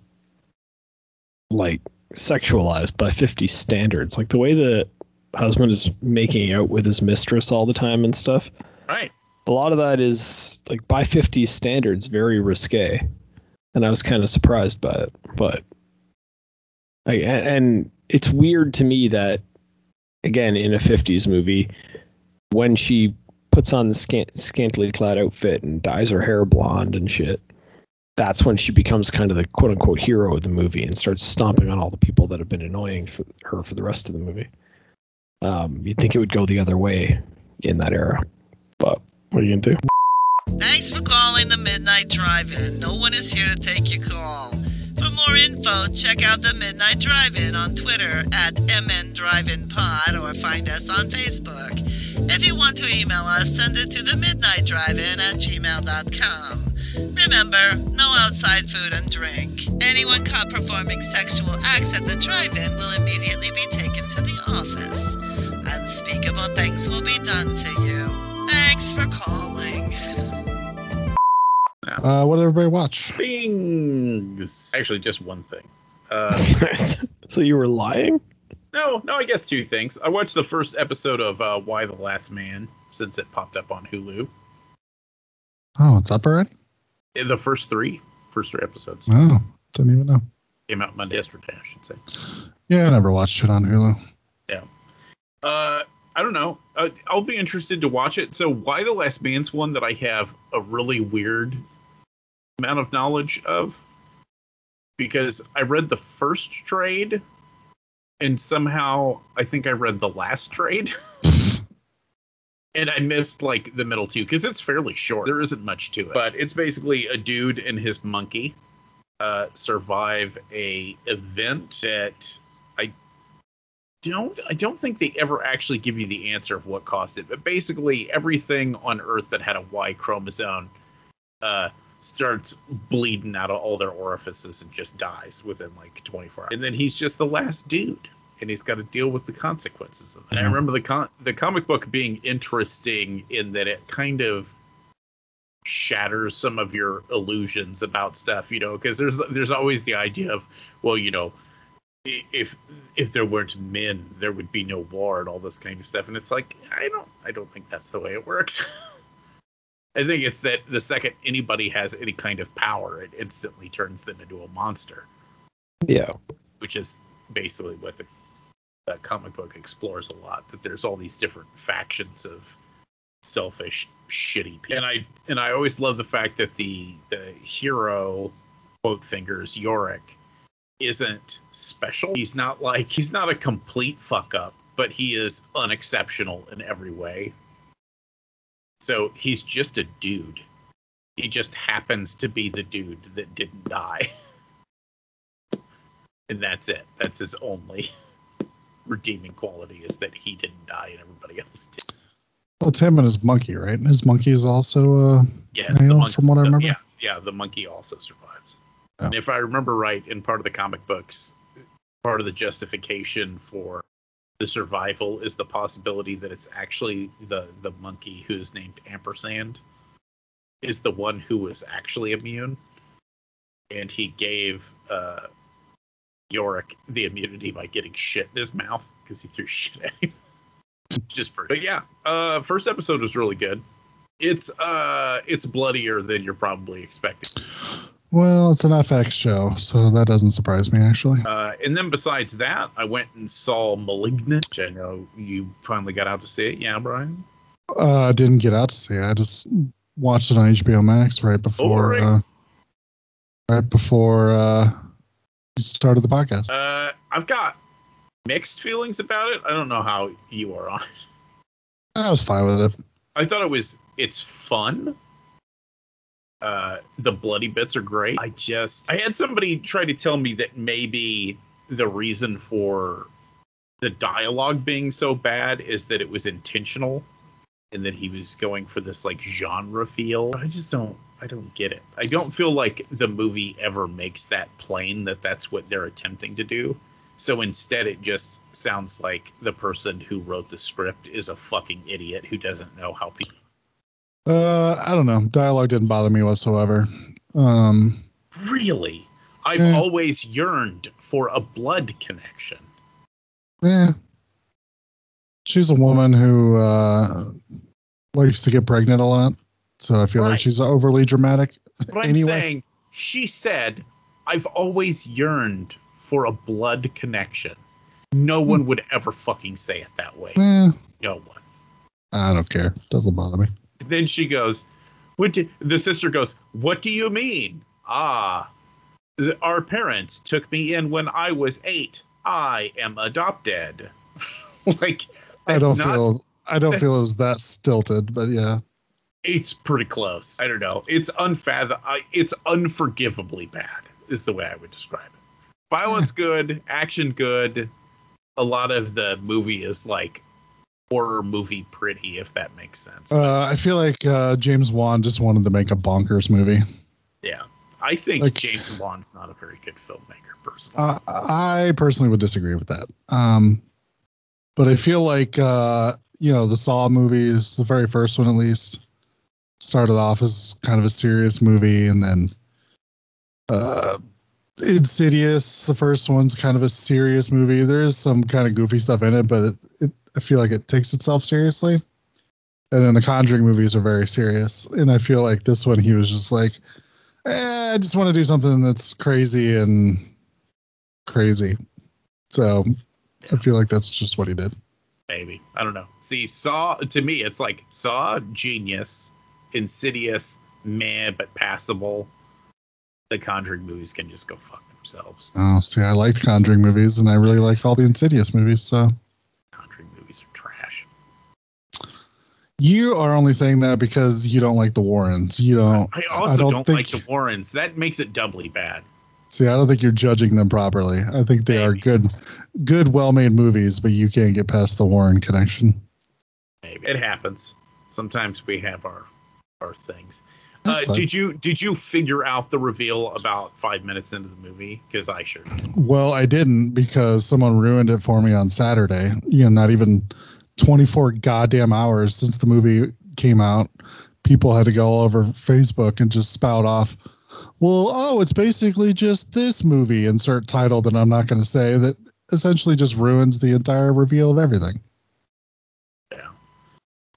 like sexualized by 50 standards. Like the way the husband is making out with his mistress all the time and stuff. right A lot of that is like by 50 standards very risque. And I was kind of surprised by it, but I, and and it's weird to me that again in a 50s movie when she puts on the scant, scantily clad outfit and dyes her hair blonde and shit that's when she becomes kind of the quote unquote hero of the movie and starts stomping on all the people that have been annoying for her for the rest of the movie. Um, you'd think it would go the other way in that era, but what are you gonna do? Thanks for calling the Midnight Drive-In. No one is here to take your call. For more info, check out the Midnight Drive-In on Twitter at MN Drive-In Pod or find us on Facebook. If you want to email us, send it to the Midnight Drive-In at gmail.com. Remember, no outside food and drink. Anyone caught performing sexual acts at the drive-in will immediately be taken to the office. Unspeakable things will be done to you. Thanks for calling. Uh, what did everybody watch? Things. Actually, just one thing. Uh, (laughs) so you were lying? no, no, I guess two things. I watched the first episode of uh, Y: The Last Man since it popped up on Hulu. Oh, it's up already. Eh, The first three, first three episodes Oh, didn't even know. came out Monday yesterday, I should say. Yeah, I never watched it on Hulu. Uh, I don't know. Uh, I'll be interested to watch it. So, Y: The Last Man's one that I have a really weird amount of knowledge of because I read the first trade and somehow I think I read the last trade. (laughs) and I missed like the middle two because it's fairly short. There isn't much to it, but it's basically a dude and his monkey uh, survive a event that don't I don't think they ever actually give you the answer of what caused it. But basically, everything on Earth that had a Y chromosome uh, starts bleeding out of all their orifices and just dies within like 24 hours. And then he's just the last dude, and he's got to deal with the consequences of it. And I remember the con- the comic book being interesting in that it kind of shatters some of your illusions about stuff, you know, because there's there's always the idea of, well, you know, if if there weren't men, there would be no war and all this kind of stuff. And it's like, I don't I don't think that's the way it works. (laughs) I think it's that the second anybody has any kind of power, it instantly turns them into a monster, Yeah. which is basically what the, the comic book explores a lot. That there's all these different factions of selfish, shitty people. And I and I always love the fact that the the hero, quote fingers Yorick, isn't special. He's not like he's not a complete fuck up, but he is unexceptional in every way. So he's just a dude. He just happens to be the dude that didn't die. (laughs) And that's it. That's his only (laughs) redeeming quality is that he didn't die and everybody else did. Well, it's him and his monkey, right? And his monkey is also uh, Yes, the male, monkey, from what I the- remember. yeah, yeah, the monkey also survives. Oh. If I remember right, in part of the comic books, part of the justification for the survival is the possibility that it's actually the the monkey who's named Ampersand is the one who was actually immune, and he gave uh, Yorick the immunity by getting shit in his mouth because he threw shit at him. (laughs) Just for, but yeah, uh, first episode was really good. It's uh, it's bloodier than you're probably expecting. Well, it's an FX show, so that doesn't surprise me actually. Uh, and then besides that, I went and saw *Malignant*, I know you finally got out to see it. Yeah, Brian. Uh, I didn't get out to see it. I just watched it on HBO Max right before right. uh, right before uh, you started the podcast. Uh, I've got mixed feelings about it. I don't know how you are on it. I was fine with it. I thought it was it's fun. Uh, the bloody bits are great. I just I had somebody try to tell me that maybe the reason for the dialogue being so bad is that it was intentional and that he was going for this like genre feel. I just don't I don't get it. I don't feel like the movie ever makes that plain that that's what they're attempting to do. So instead, it just sounds like the person who wrote the script is a fucking idiot who doesn't know how people. Uh, I don't know. Dialogue didn't bother me whatsoever. Um, Really? I've Yeah. always yearned for a blood connection. yeah. She's a woman who uh, likes to get pregnant a lot, so I feel like she's overly dramatic. But I'm Anyway. saying, she said, I've always yearned for a blood connection. No one would ever fucking say it that way. Eh, No one. I don't care. Doesn't bother me. (laughs) Then she goes, "What?" Do, the sister goes, "What do you mean?" Ah, our parents took me in when I was eight. I am adopted. (laughs) like I don't not, feel. I don't feel it was that stilted, but yeah. it's pretty close. I don't know. It's unfathom. It's unforgivably bad. Is the way I would describe it. Violence (laughs) good, action good. A lot of the movie is like horror movie pretty, if that makes sense. Uh, I feel like uh, James Wan just wanted to make a bonkers movie. yeah, I think like- James Wan's not a very good filmmaker, personally. Uh, I personally would disagree with that. Um, but I feel like uh, you know the Saw movies, the very first one at least, started off as kind of a serious movie, and then uh, Insidious, the first one's kind of a serious movie. There is some kind of goofy stuff in it, but it, it I feel like it takes itself seriously. And then the Conjuring movies are very serious, and I feel like this one he was just like, eh, I just want to do something that's crazy and crazy. So I feel like that's just what he did. Maybe I don't know. See, Saw to me, it's like Saw, genius, Insidious, meh but passable. The Conjuring movies can just go fuck themselves. Oh, see, I liked Conjuring movies, and I really like all the Insidious movies. So Conjuring movies are trash. you are only saying that because you don't like the Warrens. You don't. I also don't don't, think- like the Warrens. That makes it doubly bad. See, I don't think you're judging them properly. I think they are good, good, well-made movies, but you can't get past the Warren connection. Maybe it happens. Sometimes we have our our things. Uh, did you did you figure out the reveal about five minutes into the movie? Because I sure did. Well, I didn't because someone ruined it for me on Saturday. You know, not even 24 goddamn hours since the movie came out. People had to go all over Facebook and just spout off, well, oh, it's basically just this movie, insert title that I'm not going to say, that essentially just ruins the entire reveal of everything.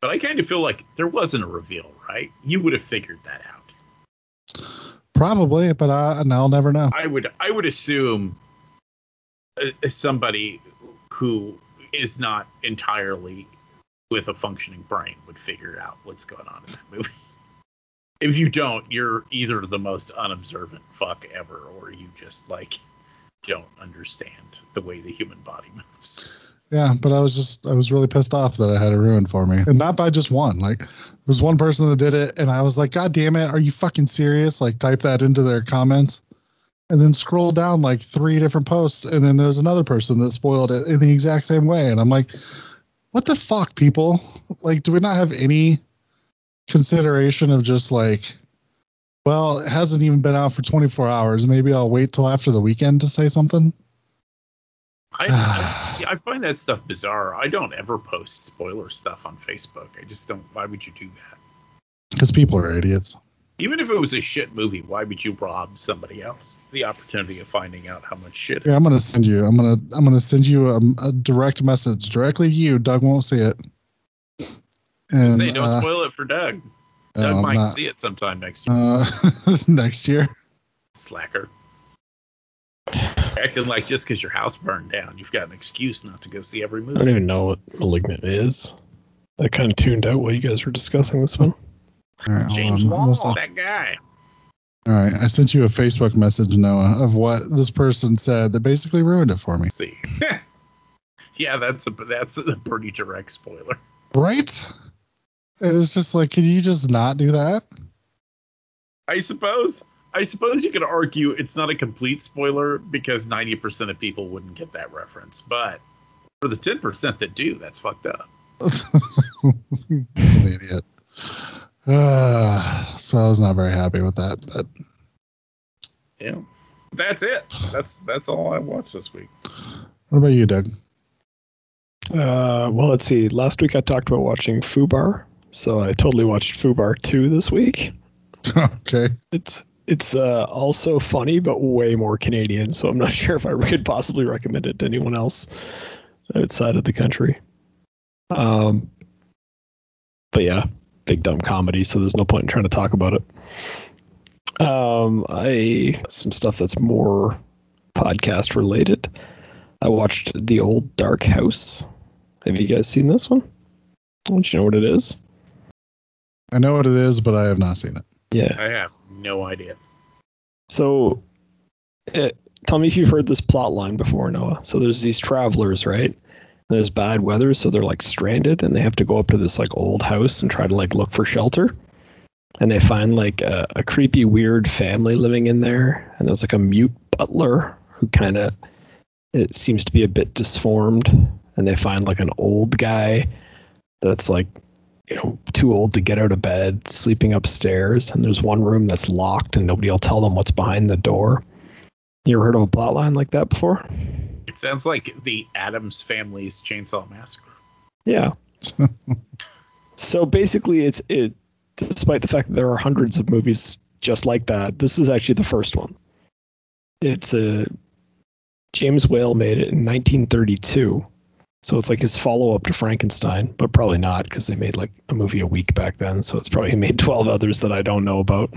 But I kind of feel like there wasn't a reveal, right? You would have figured that out. Probably, but I, I'll never know. I would I would assume uh, somebody who is not entirely with a functioning brain would figure out what's going on in that movie. (laughs) If you don't, you're either the most unobservant fuck ever, or you just like don't understand the way the human body moves. Yeah, but I was just I was really pissed off that I had it ruined for me, and not by just one. Like, there was one person that did it, and I was like, God damn it, are you fucking serious? Like, type that into their comments, and then scroll down like three different posts, and then there's another person that spoiled it in the exact same way, and I'm like, what the fuck, people? Like, do we not have any consideration of just like, well, it hasn't even been out for 24 hours. Maybe I'll wait till after the weekend to say something. I, I (sighs) see. I find that stuff bizarre. I don't ever post spoiler stuff on Facebook. I just don't. Why would you do that? Because people are idiots. Even if it was a shit movie, why would you rob somebody else the opportunity of finding out how much shit? Yeah, I'm gonna send you. I'm gonna I'm gonna send you a, a direct message directly to you. Doug won't see it. And Say, don't uh, spoil it for Doug. Doug might not. see it sometime next year. Uh, (laughs) next year. Slacker. Acting like just because your house burned down, you've got an excuse not to go see every movie. I don't even know what Malignant is. I kind of tuned out while you guys were discussing this one. All right, hold James Wan. Wong, that guy. all right, I sent you a Facebook message, Noah, of what this person said that basically ruined it for me. Let's see. (laughs) yeah, that's a that's a pretty direct spoiler. Right? It's just like, can you just not do that? I suppose. I suppose you could argue it's not a complete spoiler because ninety percent of people wouldn't get that reference, but for the ten percent that do, that's fucked up. (laughs) An idiot. Uh, (sighs) so I was not very happy with that, but Yeah, that's it. That's that's all I watched this week. what about you, Doug? Uh, well, let's see. Last week I talked about watching Fubar, so I totally watched Fubar 2 this week. (laughs) okay. It's it's uh, also funny, but way more Canadian. So I'm not (laughs) sure if I could possibly recommend it to anyone else outside of the country. Um, but yeah, big dumb comedy. So there's no point in trying to talk about it. Um, I some stuff that's more podcast related. I watched The Old Dark House. Have you guys seen this one? Don't you know what it is? I know what it is, but I have not seen it. Yeah. I have no idea. So, uh tell me if you've heard this plot line before, Noah. So there's these travelers, right? There's bad weather, so they're like stranded, and they have to go up to this like old house and try to like look for shelter. and they find like a, a creepy, weird family living in there, and there's like a mute butler who kind of it seems to be a bit disformed, and they find like an old guy that's like you know too old to get out of bed, sleeping upstairs, and there's one room that's locked, and nobody will tell them what's behind the door. You ever heard of a plot line like that before? It sounds like the Addams Family's Chainsaw Massacre. Yeah. (laughs) so basically, it's it. Despite the fact that there are hundreds of movies just like that, this is actually the first one. It's a James Whale made it in 1932, so it's like his follow up to Frankenstein, but probably not because they made like a movie a week back then. So it's probably (laughs) made 12 others that I don't know about.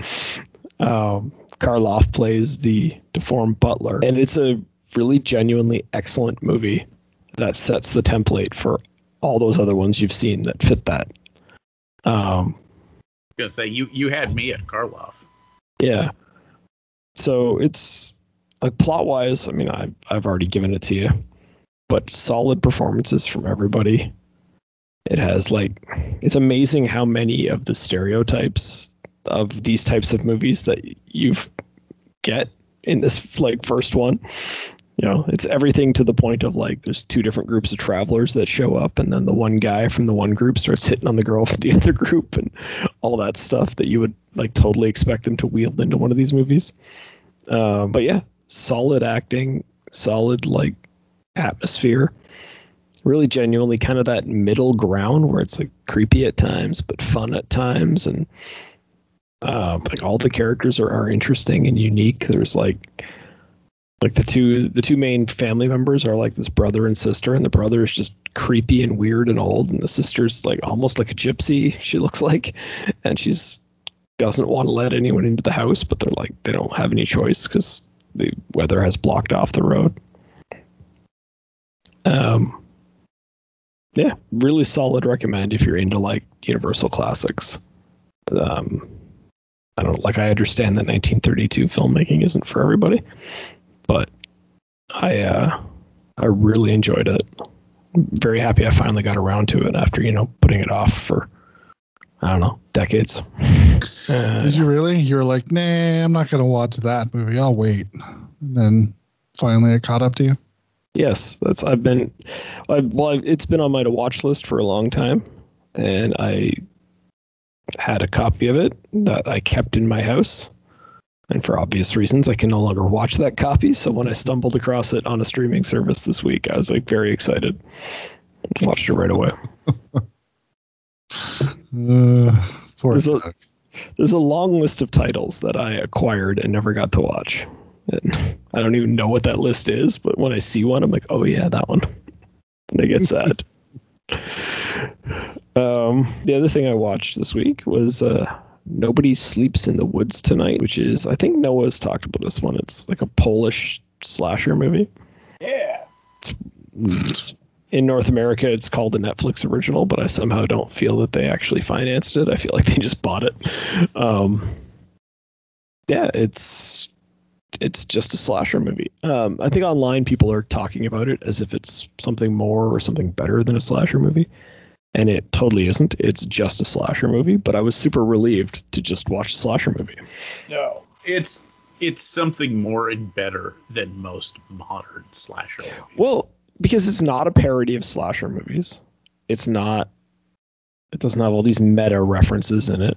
Um, Karloff plays the deformed butler, and it's a really genuinely excellent movie that sets the template for all those other ones you've seen that fit that. Um, gonna say you you had me at Karloff. yeah. So it's like plot wise, I mean, I I've already given it to you, but solid performances from everybody. It has like it's amazing how many of the stereotypes of these types of movies that you get in this like first one. You know, it's everything to the point of like there's two different groups of travelers that show up, and then the one guy from the one group starts hitting on the girl from the (laughs) other group, and all that stuff that you would like totally expect them to wield into one of these movies. Uh, but yeah, solid acting, solid like atmosphere. Really genuinely kind of that middle ground where it's like creepy at times, but fun at times, and uh, like all the characters are, are interesting and unique. There's like like the two the two main family members are like this brother and sister, and the brother is just creepy and weird and old, and the sister's like almost like a gypsy. She looks like, and she's doesn't want to let anyone into the house, but they're like they don't have any choice because the weather has blocked off the road. Um, yeah, really solid recommend if you're into like Universal classics. Um, I don't like. I understand that 1932 filmmaking isn't for everybody, but I uh, I really enjoyed it. I'm very happy I finally got around to it after you know putting it off for I don't know decades. (laughs) Uh, Did you really? You were like, nah, I'm not gonna watch that movie. I'll wait. And then finally, it caught up to you. Yes, that's I've been, I well, I've, it's been on my to watch list for a long time, and I had a copy of it that I kept in my house, and for obvious reasons, I can no longer watch that copy. So when I stumbled across it on a streaming service this week, I was like very excited. Watched it right away. (laughs) Uh, poor There's a- There's a long list of titles that I acquired and never got to watch. And (laughs) I don't even know what that list is, but when I see one, I'm like, oh yeah, that one. And I get (laughs) sad. um, the other thing I watched this week was uh, Nobody Sleeps in the Woods Tonight, which is, I think Noah's talked about this one. It's like a Polish slasher movie. Yeah. It's- in North America, it's called a Netflix original, but I somehow don't feel that they actually financed it. I feel like they just bought it. Um, yeah, it's it's just a slasher movie. Um, I think online people are talking about it as if it's something more or something better than a slasher movie, and it totally isn't. It's just a slasher movie. But I was super relieved to just watch a slasher movie. No. It's it's something more and better than most modern slasher movies. Well, because it's not a parody of slasher movies. It's not. It doesn't have all these meta references in it.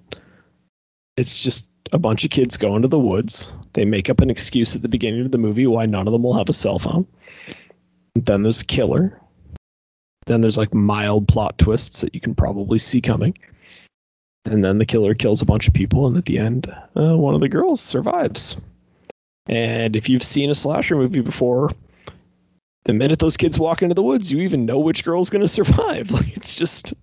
It's just a bunch of kids go into the woods. They make up an excuse at the beginning of the movie why none of them will have a cell phone. Then there's a killer. Then there's like mild plot twists that you can probably see coming. And then the killer kills a bunch of people, and at the end, uh, one of the girls survives. And if you've seen a slasher movie before, the minute those kids walk into the woods, you even know which girl's going (laughs) to survive. Like it's just,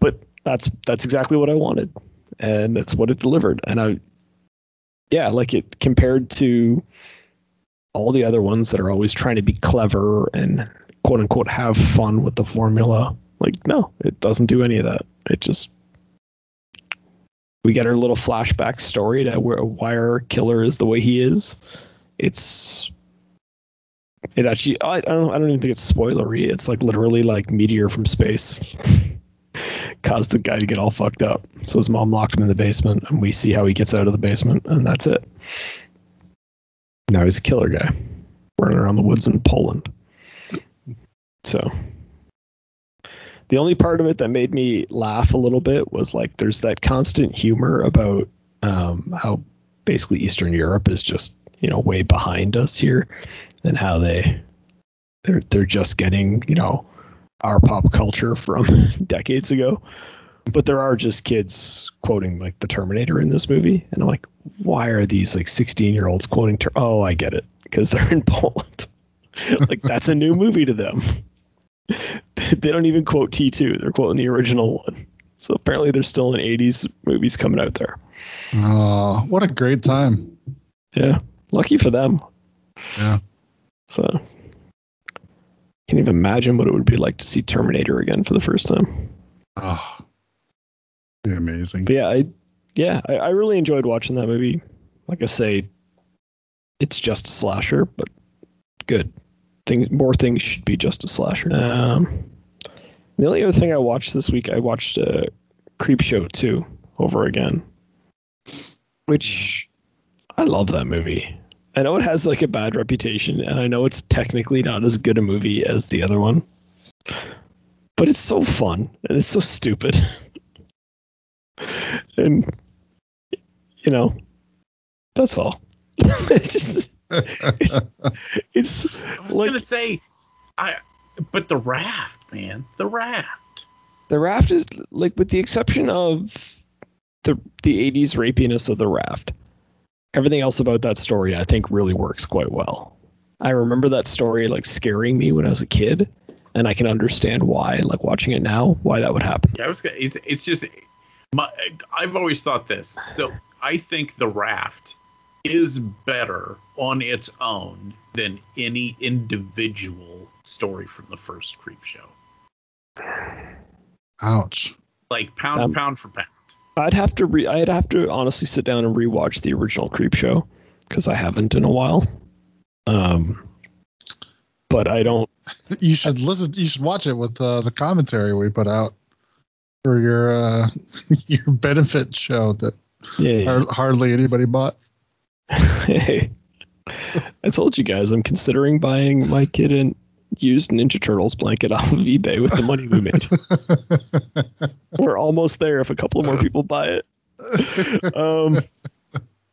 but that's that's exactly what I wanted, and that's what it delivered. And I, yeah, like it compared to all the other ones that are always trying to be clever and quote unquote have fun with the formula. Like no, it doesn't do any of that. It just we get our little flashback story to where why our killer is the way he is. It's it actually I, I don't I don't even think it's spoilery. It's like literally like meteor from space (laughs) caused the guy to get all fucked up. So his mom locked him in the basement, and we see how he gets out of the basement, and that's it. Now he's a killer guy, running around the woods in Poland. So the only part of it that made me laugh a little bit was like there's that constant humor about um, how basically Eastern Europe is just you know way behind us here, and how they they're they're just getting you know our pop culture from (laughs) decades ago. But there are just kids quoting like the Terminator in this movie, and I'm like, why are these like 16 year olds quoting? Ter- oh, I get it, because they're in (laughs) Poland. like that's a new (laughs) movie to them. they don't even quote T2; they're quoting the original one. So apparently, there's still an 80s movies coming out there. Oh, what a great time. Yeah, lucky for them. Yeah. So can't even imagine what it would be like to see Terminator again for the first time. Oh, be amazing. But yeah, I yeah, I, I really enjoyed watching that movie. Like I say, it's just a slasher, but good. Things more things should be just a slasher. Um, the only other thing I watched this week, I watched uh, Creepshow 2 over again, which I love that movie. I know it has like a bad reputation, and I know it's technically not as good a movie as the other one, but it's so fun and it's so stupid. (laughs) and you know, that's all. (laughs) it's just it's, it's I was like gonna say, I, but the raft, man, the raft. the raft is like with the exception of the the 80s rapiness of the raft everything else about that story i think really works quite well i remember that story like scaring me when i was a kid and i can understand why like watching it now why that would happen Yeah, I. It's it's just, my. I've always thought this. So I think the raft is better on its own than any individual story from the first Creepshow. Ouch. Like pound Um, pound for pound. I'd have to re i'd have to honestly sit down and rewatch the original Creepshow because i haven't in a while um but i don't (laughs) You should listen. You should watch it with uh, the commentary we put out for your uh, (laughs) your benefit show that yeah, yeah. har- hardly anybody bought. (laughs) Hey, I told you guys I'm considering buying my kid an used Ninja Turtles blanket off of eBay with the money we made. (laughs) We're almost there if a couple of more people buy it. Um.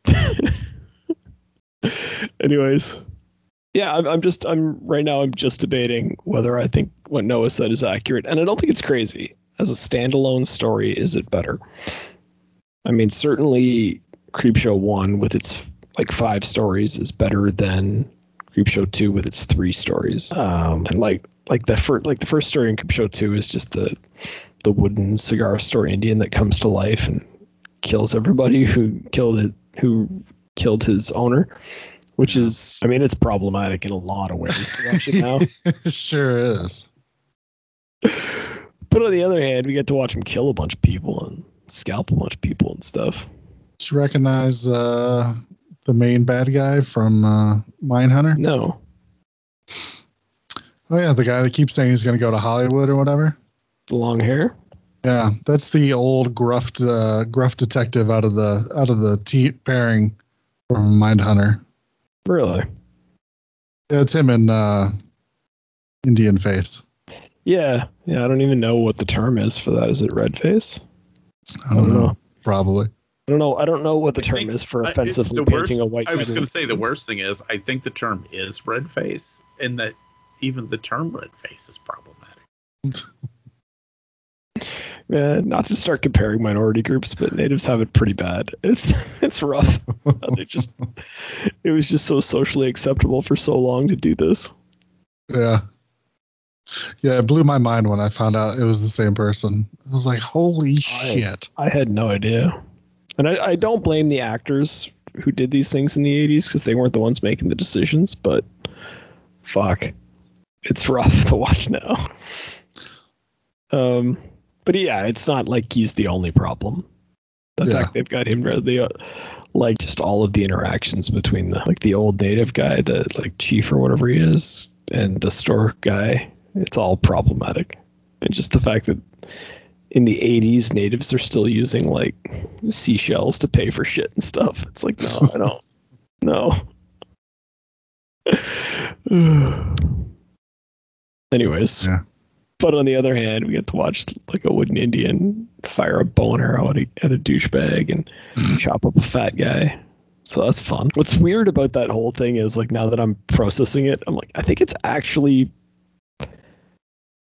(laughs) anyways, yeah, I'm, I'm just I'm right now I'm just debating whether I think what Noah said is accurate, and I don't think it's crazy. As a standalone story, is it better? I mean, certainly Creepshow one with its like five stories is better than Creepshow two with its three stories. Um, and like like the first like the first story in Creepshow two is just the the wooden cigar store Indian that comes to life and kills everybody who killed it who killed his owner. Which is, I mean, it's problematic in a lot of ways to watch it now. (laughs) sure is. but on the other hand, we get to watch him kill a bunch of people and scalp a bunch of people and stuff. Did you recognize uh, the main bad guy from uh, Mindhunter? No, Oh yeah, the guy that keeps saying he's going to go to Hollywood or whatever. the long hair. Yeah, that's the old gruff uh, gruff detective out of the out of the T pairing from Mindhunter. Really? Yeah, it's him in uh, Indian Face. Yeah, yeah. I don't even know what the term is for that. Is it red face? I don't know. Probably. I don't know. I don't know what the I term think- is for I- it- offensively the painting worst- a white. I was going to say the worst thing is I think the term is red face, and that even the term red face is problematic. Yeah, (laughs) uh, not to start comparing minority groups, but natives have it pretty bad. (laughs) It's it's rough. (laughs) they just it was just so socially acceptable for so long to do this. Yeah. Yeah, it blew my mind when I found out it was the same person. I was like, holy shit. I had no idea, and I, I don't blame the actors who did these things in the '80s because they weren't the ones making the decisions. But fuck, it's rough (laughs) to watch now. Um, but yeah, it's not like he's the only problem. The Yeah. fact they've got him the uh, like just all of the interactions between the like the old native guy, the like chief or whatever he is, and the store guy, it's all problematic. And just the fact that in the 80s, natives are still using like seashells to pay for shit and stuff. It's like, no, (laughs) I don't. No. (sighs) Anyways. Yeah. But on the other hand, we get to watch like a wooden Indian fire a bow and arrow at a, at a douchebag and hmm. chop up a fat guy. So that's fun. What's weird about that whole thing is like now that I'm processing it, I'm like, I think it's actually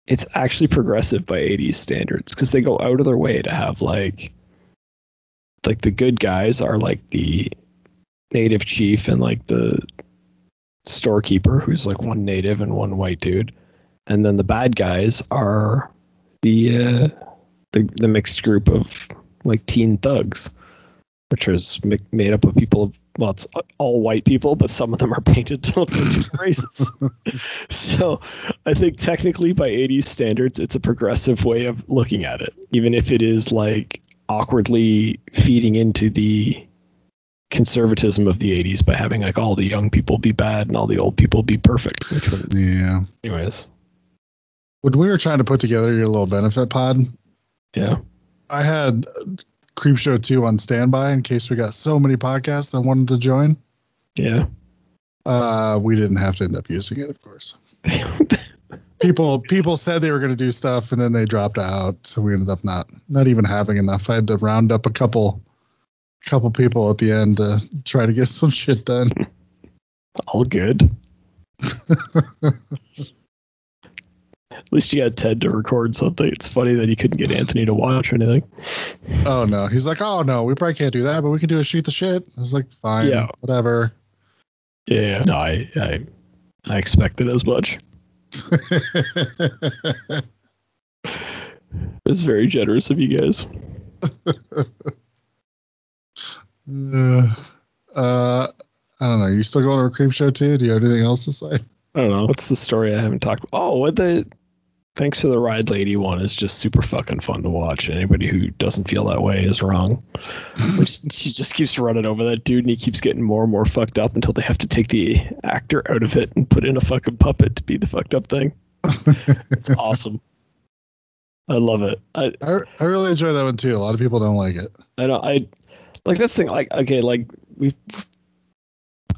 it's actually progressive by 80s standards because they go out of their way to have like like the good guys are like the native chief and like the storekeeper who's like one native and one white dude. And then the bad guys are the uh the, the mixed group of like teen thugs which is made up of people well it's all white people but some of them are (laughs) painted to look like different (laughs) races. So i think technically by 80s standards it's a progressive way of looking at it even if it is like awkwardly feeding into the conservatism of the 80s by having like all the young people be bad and all the old people be perfect which would Yeah. anyways. When we were trying to put together your little benefit pod, yeah. I had Creepshow 2 on standby in case we got so many podcasts that wanted to join. yeah Uh, we didn't have to end up using it, of course. (laughs) People people said they were going to do stuff and then they dropped out, so we ended up not not even having enough. I had to round up a couple couple people at the end to try to get (laughs) some shit done. all good (laughs) At least you got Ted to record something. It's funny that he couldn't get Anthony to watch or anything. Oh no, he's like, oh no, we probably can't do that, but we can do a shoot the shit. I was like, fine, Yeah. whatever. Yeah, no, I, I, I expected as much. (laughs) It's very generous of you guys. Uh, (sighs) uh, I don't know. You still going to a Creepshow 2? Do you have anything else to say? I don't know. What's the story I haven't talked? Oh, what the? Thanks to the ride lady one is just super fucking fun to watch. Anybody who doesn't feel that way is wrong. (laughs) She just keeps running over that dude, and he keeps getting more and more fucked up until they have to take the actor out of it and put in a fucking puppet to be the fucked up thing. It's (laughs) awesome. I love it. I, I I really enjoy that one too. A lot of people don't like it. I don't. I like this thing. Like okay, like we.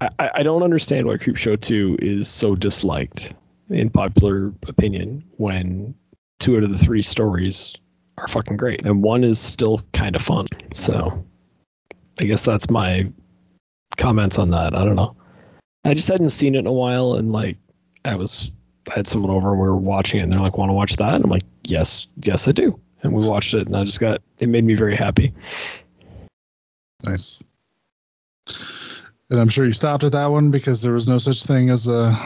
I I I don't understand why Creepshow Two is so disliked in popular opinion when two out of the three stories are fucking great and one is still kind of fun. So, I guess that's my comments on that. I don't know. I just hadn't seen it in a while, and like I was, I had someone over and we were watching it, and they're like, "Want to watch that?" And I'm like, "Yes, yes, I do." And we watched it, and I just got it made me very happy. Nice. And I'm sure you stopped at that one because there was no such thing as a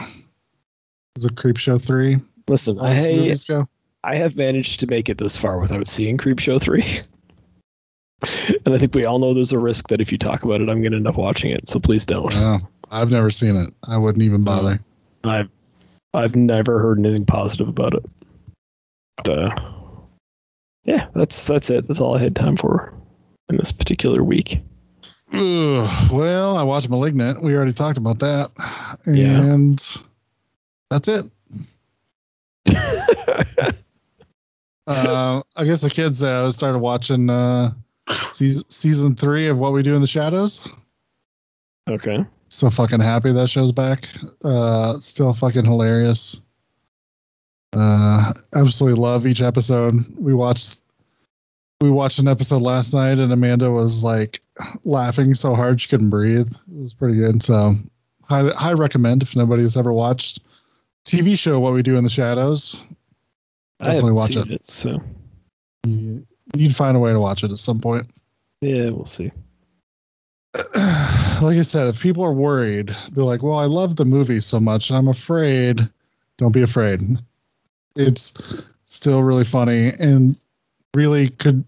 as a Creepshow 3. Listen, I. I have managed to make it this far without seeing Creepshow 3. (laughs) and I think we all know there's a risk that if you talk about it, I'm going to end up watching it. So please don't. Oh, I've never seen it. I wouldn't even bother. I've I've never heard anything positive about it. But, uh, yeah, that's that's it. That's all I had time for in this particular week. Ugh, (sighs) well, I watched Malignant. We already talked about that, Yeah. That's it. (laughs) Uh, I guess the kids uh, started watching uh, season season three of What We Do in the Shadows. okay. So fucking happy that show's back. Uh, still fucking hilarious. Uh, absolutely love each episode. We watched we watched an episode last night, and Amanda was like laughing so hard she couldn't breathe. It was pretty good. So, high high recommend if nobody's ever watched TV show What We Do in the Shadows. I Definitely haven't watch seen it. it. So You need to find a way to watch it at some point. yeah, we'll see. (clears throat) like I said, if people are worried, they're like, "Well, I love the movie so much, and I'm afraid." Don't be afraid. It's still really funny, and really could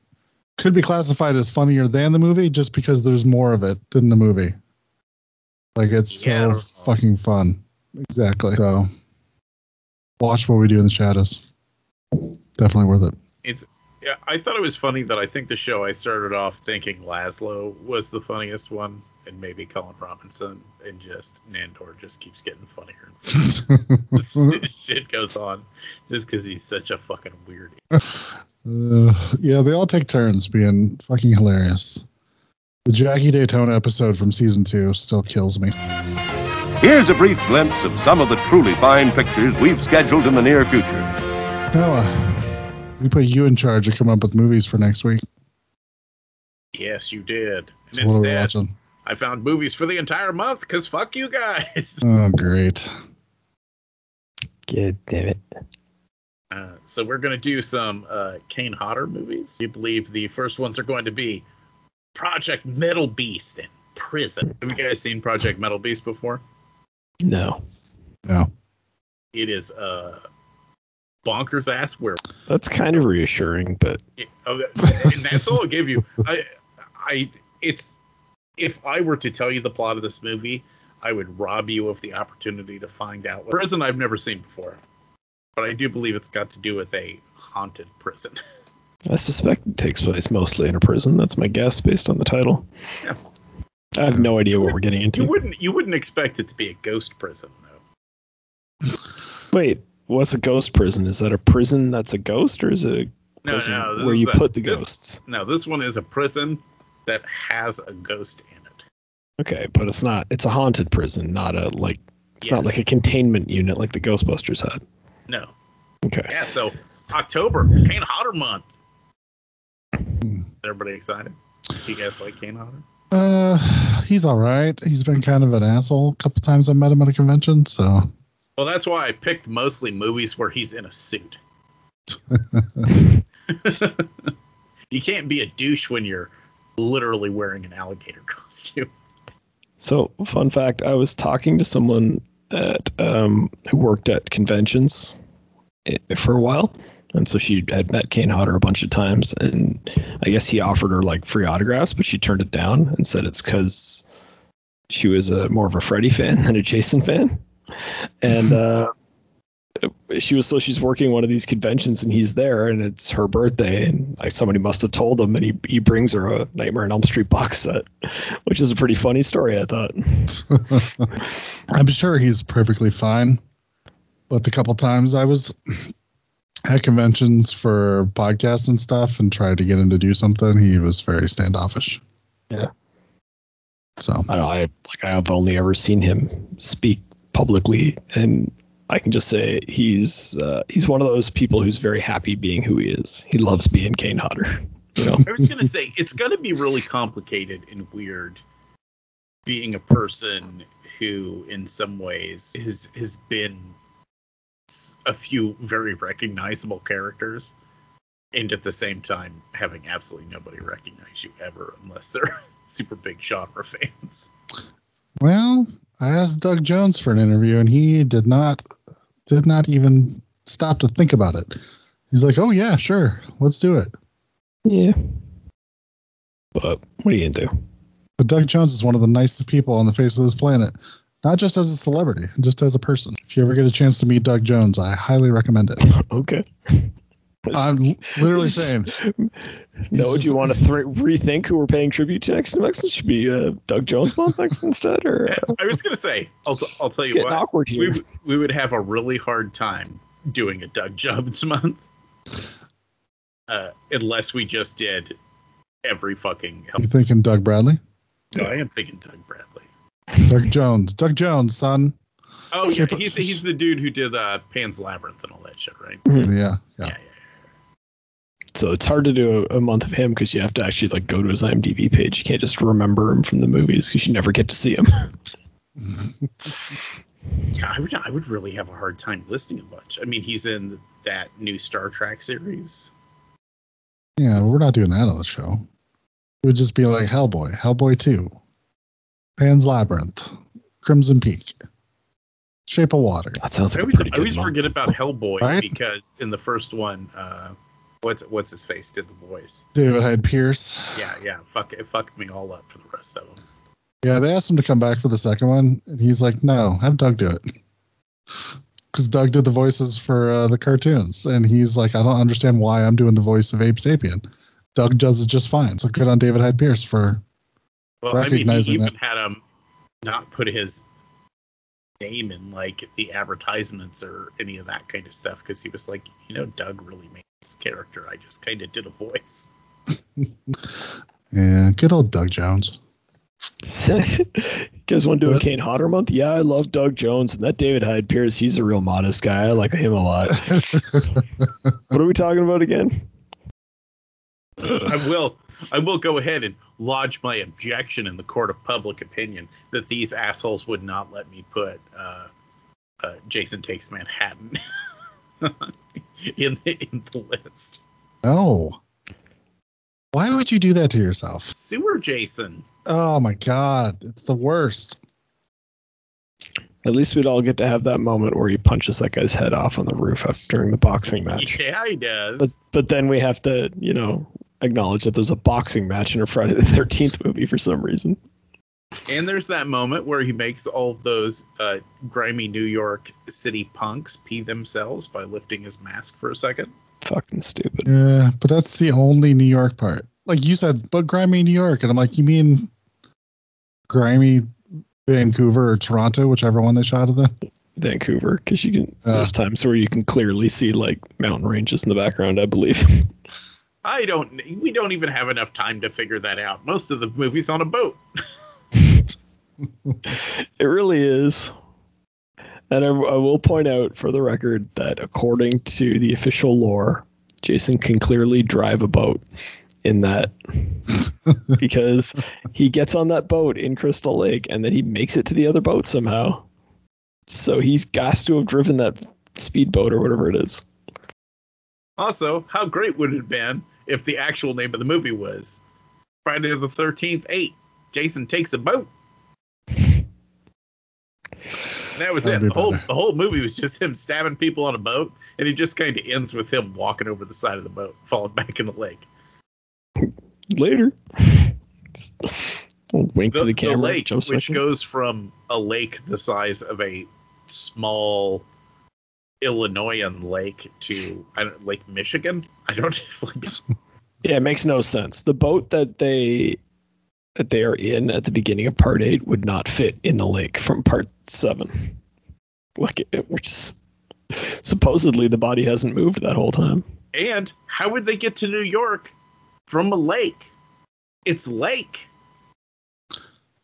could be classified as funnier than the movie, just because there's more of it than the movie. Like it's Yeah. so fucking fun. Exactly. So, watch what we do in the shadows. Definitely worth it. It's yeah, I thought it was funny that I think the show I started off thinking Laszlo was the funniest one. and maybe Colin Robinson, and just Nandor just keeps getting funnier. (laughs) and funnier. (laughs) shit goes on just because he's such a fucking weird. (laughs) Uh, yeah, they all take turns being fucking hilarious. The Jackie Daytona episode from season two still kills me. Here's a brief glimpse of some of the truly fine pictures we've scheduled in the near future. Noah, we put you in charge of coming up with movies for next week. Yes, you did. So what are we watching? I found movies for the entire month because fuck you guys. (laughs) Oh, great. God damn it. Uh, so we're going to do some uh, Kane Hodder movies. We believe the first ones are going to be Project Metal Beast and Prison. Have you guys seen Project Metal Beast before? No. No. It is uh, bonkers ass where That's kind of reassuring, but oh, and that's all I'll give you. (laughs) I, I, it's if I were to tell you the plot of this movie, I would rob you of the opportunity to find out. Prison I've never seen before, but I do believe it's got to do with a haunted prison. (laughs) I suspect it takes place mostly in a prison. That's my guess based on the title. Yeah. I have no idea what we're getting into. You wouldn't you wouldn't expect it to be a ghost prison though. Wait, what's a ghost prison? Is that a prison that's a ghost, or is it a prison no, where you a- put the this- ghosts? No, this one is a prison that has a ghost in it. Okay, but it's not. It's a haunted prison, not a like. It's not like a containment unit like the Ghostbusters had. No. Okay. Yeah, so October, Kane Hodder month. Everybody excited? You guys like Kane Hodder? Uh, he's all right. He's been kind of an asshole a couple times I met him at a convention. So Well, that's why I picked mostly movies where he's in a suit. (laughs) you can't be a douche when you're literally wearing an alligator (laughs) costume. So, fun fact: I was talking to someone at um, who worked at conventions for a while, and so she had met Kane Hodder a bunch of times, and I guess he offered her like free autographs, but she turned it down and said it's because she was a more of a Freddy fan than a Jason fan, and (laughs) uh, she was so she's working one of these conventions and he's there and it's her birthday and like somebody must have told him and he, he brings her a Nightmare on Elm Street box set, which is a pretty funny story I thought. (laughs) I'm sure he's perfectly fine. But the couple times I was at conventions for podcasts and stuff and tried to get him to do something, he was very standoffish. Yeah. So I don't know, I like I've only ever seen him speak publicly and I can just say he's uh, he's one of those people who's very happy being who he is. He loves being Kane Hodder. You know, (laughs) I was gonna say it's gonna be really complicated and weird being a person who, in some ways, has has been s- a few very recognizable characters, and at the same time having absolutely nobody recognize you ever unless they're (laughs) super big genre fans. well, I asked Doug Jones for an interview and he did not did not even stop to think about it. He's like, "Oh yeah, sure. Let's do it." yeah. But what are you gonna do? But Doug Jones is one of the nicest people on the face of this planet, not just as a celebrity, just as a person. If you ever get a chance to meet Doug Jones, I highly recommend it. (laughs) Okay. I'm l- literally saying, (laughs) No, do you want to th- rethink who we're paying tribute to next next? It should be uh, Doug Jones month next (laughs) instead, or uh, I was gonna say, I'll, t- I'll tell it's you what, awkward we, here. w- we would have a really hard time doing a Doug Jones month, uh, unless we just did every fucking. you thinking Doug Bradley? No, I am thinking Doug Bradley. Doug Jones. Doug Jones, son. Oh yeah, Shape- he's he's the dude who did uh, Pan's Labyrinth and all that shit, right? Yeah, Yeah, yeah. yeah. So it's hard to do a, a month of him because you have to actually like go to his IMDb page. You can't just remember him from the movies because you never get to see him. (laughs) (laughs) Yeah, I would I would really have a hard time listing a bunch. I mean, he's in that new Star Trek series. Yeah, we're not doing that on the show. It would just be like Hellboy, Hellboy 2, Pan's Labyrinth, Crimson Peak, Shape of Water. that sounds like a always, pretty I good always forget about Hellboy Right? because in the first one, uh, what's what's his face did the voice. David Hyde Pierce. Yeah, yeah. Fuck it fucked me all up for the rest of them. Yeah, they asked him to come back for the second one, and he's like, "No, have Doug do it." (laughs) Because Doug did the voices for uh, the cartoons, and he's like, "I don't understand why I'm doing the voice of Abe Sapien." Doug does it just fine. So good on David Hyde Pierce for Well, I mean, Recognizing he even that. had him not put his name in like the advertisements or any of that kind of stuff because he was like, you know, Doug really made this character. I just kind of did a voice. (laughs) Yeah, good old Doug Jones. (laughs) you guys want to do a Kane Hodder month? Yeah, I love Doug Jones and that David Hyde Pierce. He's a real modest guy. I like him a lot. (laughs) what are we talking about again? I will. I will go ahead and lodge my objection in the court of public opinion that these assholes would not let me put uh, uh, Jason Takes Manhattan (laughs) in the in the list. no. Why would you do that to yourself? Sewer Jason. Oh my god, it's the worst. At least we'd all get to have that moment where he punches that guy's head off on the roof after, during the boxing match. Yeah, he does. But but then we have to, you know, acknowledge that there's a boxing match in a Friday the Thirteenth movie for some reason. And there's that moment where he makes all of those uh, grimy New York City punks pee themselves by lifting his mask for a second. Fucking stupid. Yeah, but that's the only New York part. Like you said, but grimy New York, and I'm like, you mean grimy Vancouver or Toronto, whichever one they shot it in? Vancouver, because you can. Uh. there's times where you can clearly see like mountain ranges in the background. I believe. (laughs) I don't. We don't even have enough time to figure that out. Most of the movie's on a boat. (laughs) It really is. And I, I will point out for the record that according to the official lore, Jason can clearly drive a boat in that (laughs) because he gets on that boat in Crystal Lake and then he makes it to the other boat somehow. So he's got to have driven that speedboat or whatever it is. Also, how great would it have been if the actual name of the movie was Friday the Thirteenth Eight? Jason takes a boat. And that was That'd it. The whole the whole movie was just him stabbing people on a boat, and it just kind of ends with him walking over the side of the boat, falling back in the lake. Later. Wink The, to the camera. the lake, which goes from a lake the size of a small Illinoisan lake to I don't, Lake Michigan. I don't. (laughs) Yeah, it makes no sense. The boat that they that they are in at the beginning of part eight would not fit in the lake from part seven. Like it, which supposedly the body hasn't moved that whole time. And how would they get to New York from a lake? It's lake.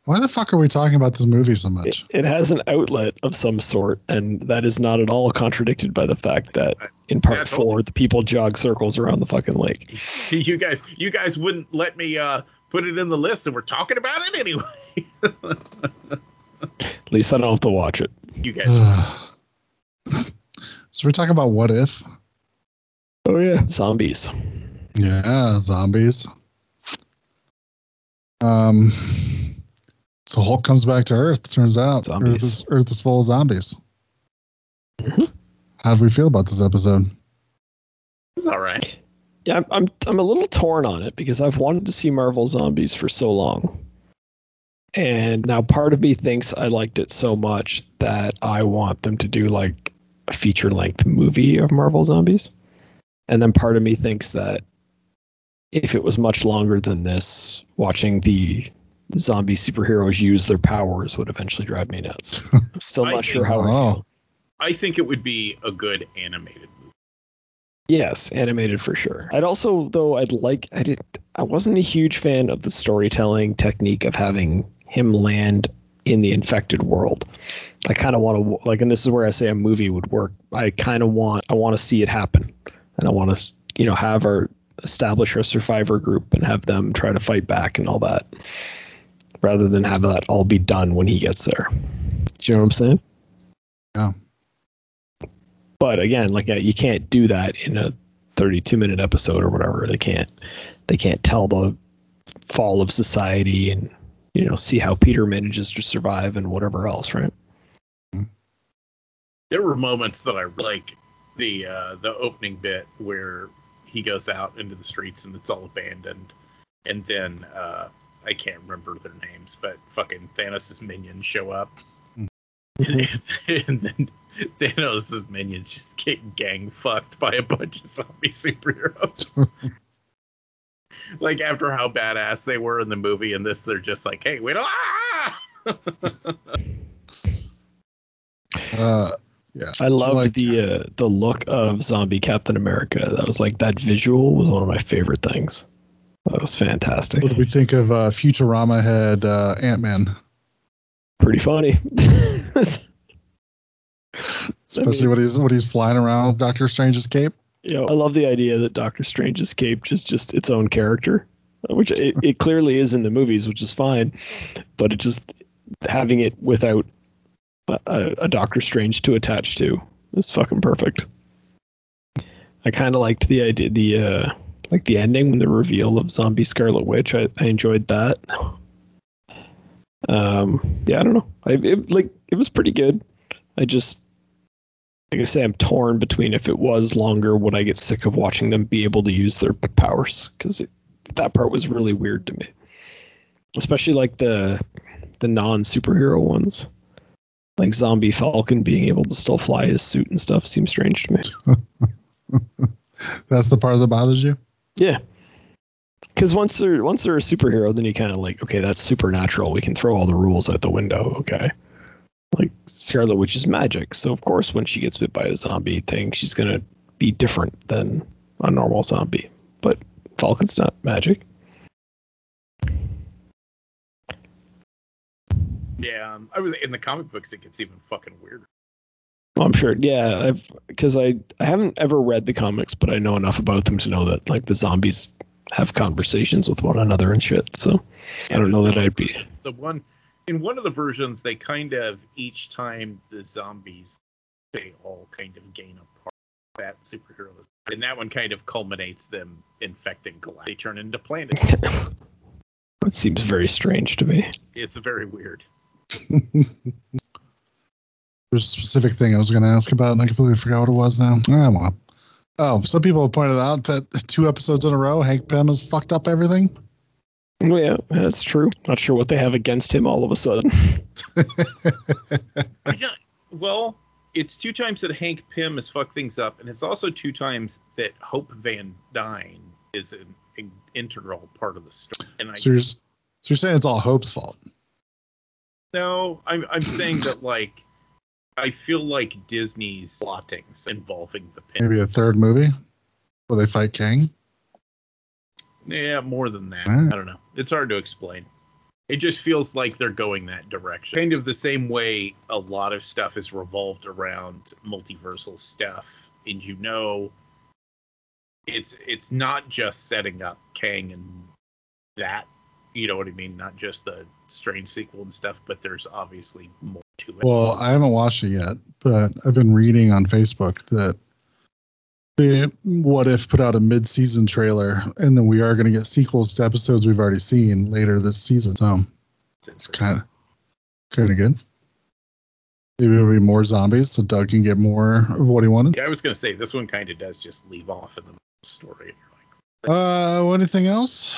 Why the fuck are we talking about this movie so much? it has an outlet of some sort, and that is not at all contradicted by the fact that in part told four, the people jog circles around the fucking lake. (laughs) You guys, you guys wouldn't let me uh, put it in the list, and we're talking about it anyway. (laughs) At least I don't have to watch it. You guys, (sighs) so we're talking about what if? Oh yeah, zombies. Yeah, zombies. Um, so Hulk comes back to Earth. Turns out Zombies. Earth is, Earth is full of zombies. Mhm. How do we feel about this episode? it's all right. Yeah, I'm, I'm I'm a little torn on it because I've wanted to see Marvel Zombies for so long. And now part of me thinks I liked it so much that I want them to do like a feature length movie of Marvel Zombies. And then part of me thinks that if it was much longer than this, watching the zombie superheroes use their powers would eventually drive me nuts. (laughs) I'm still I not sure think- how I Oh. feel. I think it would be a good animated movie. Yes, animated for sure. I'd also though I'd like I did I wasn't a huge fan of the storytelling technique of having him land in the infected world. I kind of want to like and this is where I say a movie would work. I kind of want I want to see it happen. And I want to you know have our establish our survivor group and have them try to fight back and all that. Rather than have that all be done when he gets there. Do you know what I'm saying? Yeah. But again, like you can't do that in a 32 minute episode or whatever. They can't. They can't tell the fall of society and you know see how Peter manages to survive and whatever else, right? There were moments that I like the uh, the opening bit where he goes out into the streets and it's all abandoned, and then uh, I can't remember their names, but fucking Thanos' minions show up, (laughs) and then Thanos' minions just get gang fucked by a bunch of zombie superheroes. like after how badass they were in the movie, and this they're just like, hey, wait, ah! (laughs) Uh, yeah. I loved like- the uh, the look of zombie Captain America. That was like that visual was one of my favorite things. That was fantastic. What do we think of uh, Futurama had uh, Ant Man, Pretty funny. (laughs) especially when he's when he's flying around with Doctor Strange's cape? you know, I love the idea that Doctor Strange escaped is just its own character, which it, it clearly is in the movies, which is fine. But it just having it without a, a, a Doctor Strange to attach to is fucking perfect. I kind of liked the idea, the uh, like the ending when the reveal of Zombie Scarlet Witch. I, I enjoyed that. Um, yeah, I don't know. I it, like it was pretty good. I just like I say, I'm torn between if it was longer, would I get sick of watching them be able to use their powers? Because that part was really weird to me, especially like the the non superhero ones, like Zombie Falcon being able to still fly his suit and stuff seems strange to me. (laughs) That's the part that bothers you. Yeah, because once they're once they're a superhero, then you kind of like, okay, that's supernatural. We can throw all the rules out the window. Okay, like Scarlet Witch is magic, so of course when she gets bit by a zombie thing, she's gonna be different than a normal zombie. But Falcon's not magic. Yeah, um, I was in the comic books. It gets even fucking weirder. Well, I'm sure. Yeah, I've because I I haven't ever read the comics, but I know enough about them to know that like the zombies have conversations with one another and shit. So I don't know that I'd be. The one in one of the versions. They kind of each time the zombies, they all kind of gain a part of that superheroes, and that one kind of culminates them infecting Galactus. They turn into planets. (laughs) It seems very strange to me. it's very weird. (laughs) There's a specific thing I was going to ask about, and I completely forgot what it was now. Ah, well. Oh, some people have pointed out that two episodes in a row, Hank Pym has fucked up everything. Well, yeah, that's true. Not sure what they have against him all of a sudden. (laughs) Don't- well, it's two times that Hank Pym has fucked things up, and it's also two times that Hope Van Dyne is an, an integral part of the story. And I So you're, so you're saying it's all Hope's fault? no, I'm I'm saying that like I feel like Disney's plottings involving the Pym. Maybe a third movie where they fight Kang? Yeah, more than that. Alright. I don't know. It's hard to explain. It just feels like they're going that direction. Kind of the same way a lot of stuff is revolved around multiversal stuff. And you know it's it's not just setting up Kang and that, you know what I mean? Not just the strange sequel and stuff, but there's obviously more to it. Well, I haven't watched it yet, but I've been reading on Facebook that the What If put out a mid-season trailer, and then we are going to get sequels to episodes we've already seen later this season. So it's kind of kind of good. Maybe there'll be more zombies, so Doug can get more of what he wanted. Yeah, I was gonna say this one kind of does just leave off in the story. And you're like, Uh, anything else?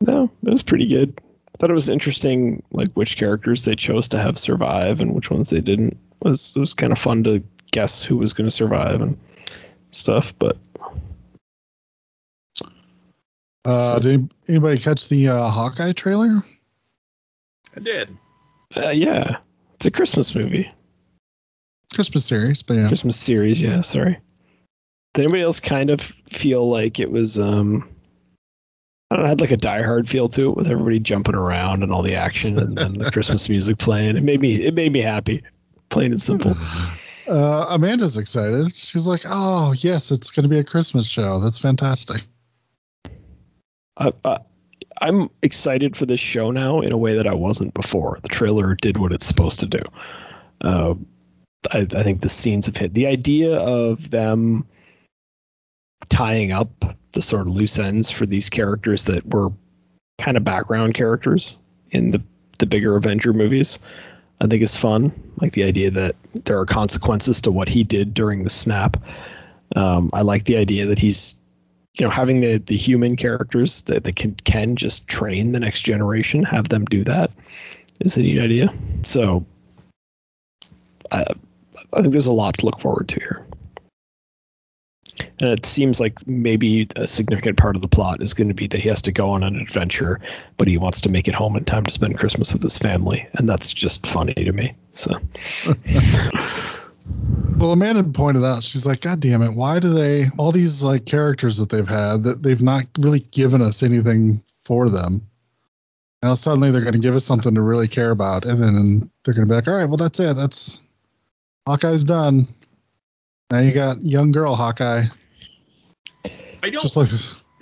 No, it was pretty good. I thought it was interesting, like which characters they chose to have survive and which ones they didn't. It was it was kind of fun to guess who was going to survive and stuff. But Uh, did anybody catch the uh, Hawkeye trailer? I did. uh, yeah, it's a Christmas movie, Christmas series, but yeah. Christmas series. Yeah, sorry. Did anybody else kind of feel like it was um I don't know, it had like a Die Hard feel to it with everybody jumping around and all the action and, and the Christmas music playing. It made me it made me happy, plain and simple. (laughs) Uh, Amanda's excited. She's like, "Oh yes, it's going to be a Christmas show. That's fantastic." I'm excited for this show now in a way that I wasn't before. The trailer did what it's supposed to do. Uh, I, I think the scenes have hit the idea of them tying up the sort of loose ends for these characters that were kind of background characters in the the bigger Avenger movies. I think is fun. Like the idea that there are consequences to what he did during the snap. Um, I like the idea that he's you know having the the human characters that, that can can just train the next generation have them do that is a neat idea so i i think there's a lot to look forward to here And it seems like maybe a significant part of the plot is going to be that he has to go on an adventure, but he wants to make it home in time to spend Christmas with his family, and that's just funny to me. So (laughs) Well, Amanda pointed out, she's like, God damn it, why do they all these like characters that they've had that they've not really given us anything for them? Now suddenly they're going to give us something to really care about, and then they're going to be like, all right, well that's it, that's Hawkeye's done. Now you got young girl Hawkeye, I don't just like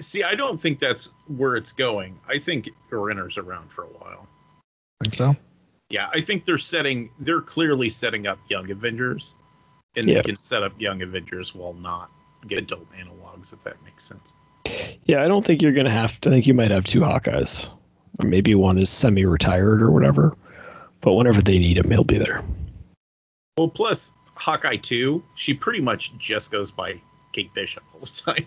see. I don't think that's where it's going. I think Renner's around for a while. think so. Yeah, I think they're setting. They're clearly setting up Young Avengers, and Yeah. they can set up Young Avengers while not get adult analogs, if that makes sense. yeah, I don't think you're going to have. To, I think you might have two Hawkeyes, or maybe one is semi-retired or whatever. But whenever they need him, he'll be there. Well, plus Hawkeye two, she pretty much just goes by Kate Bishop all the (laughs) time.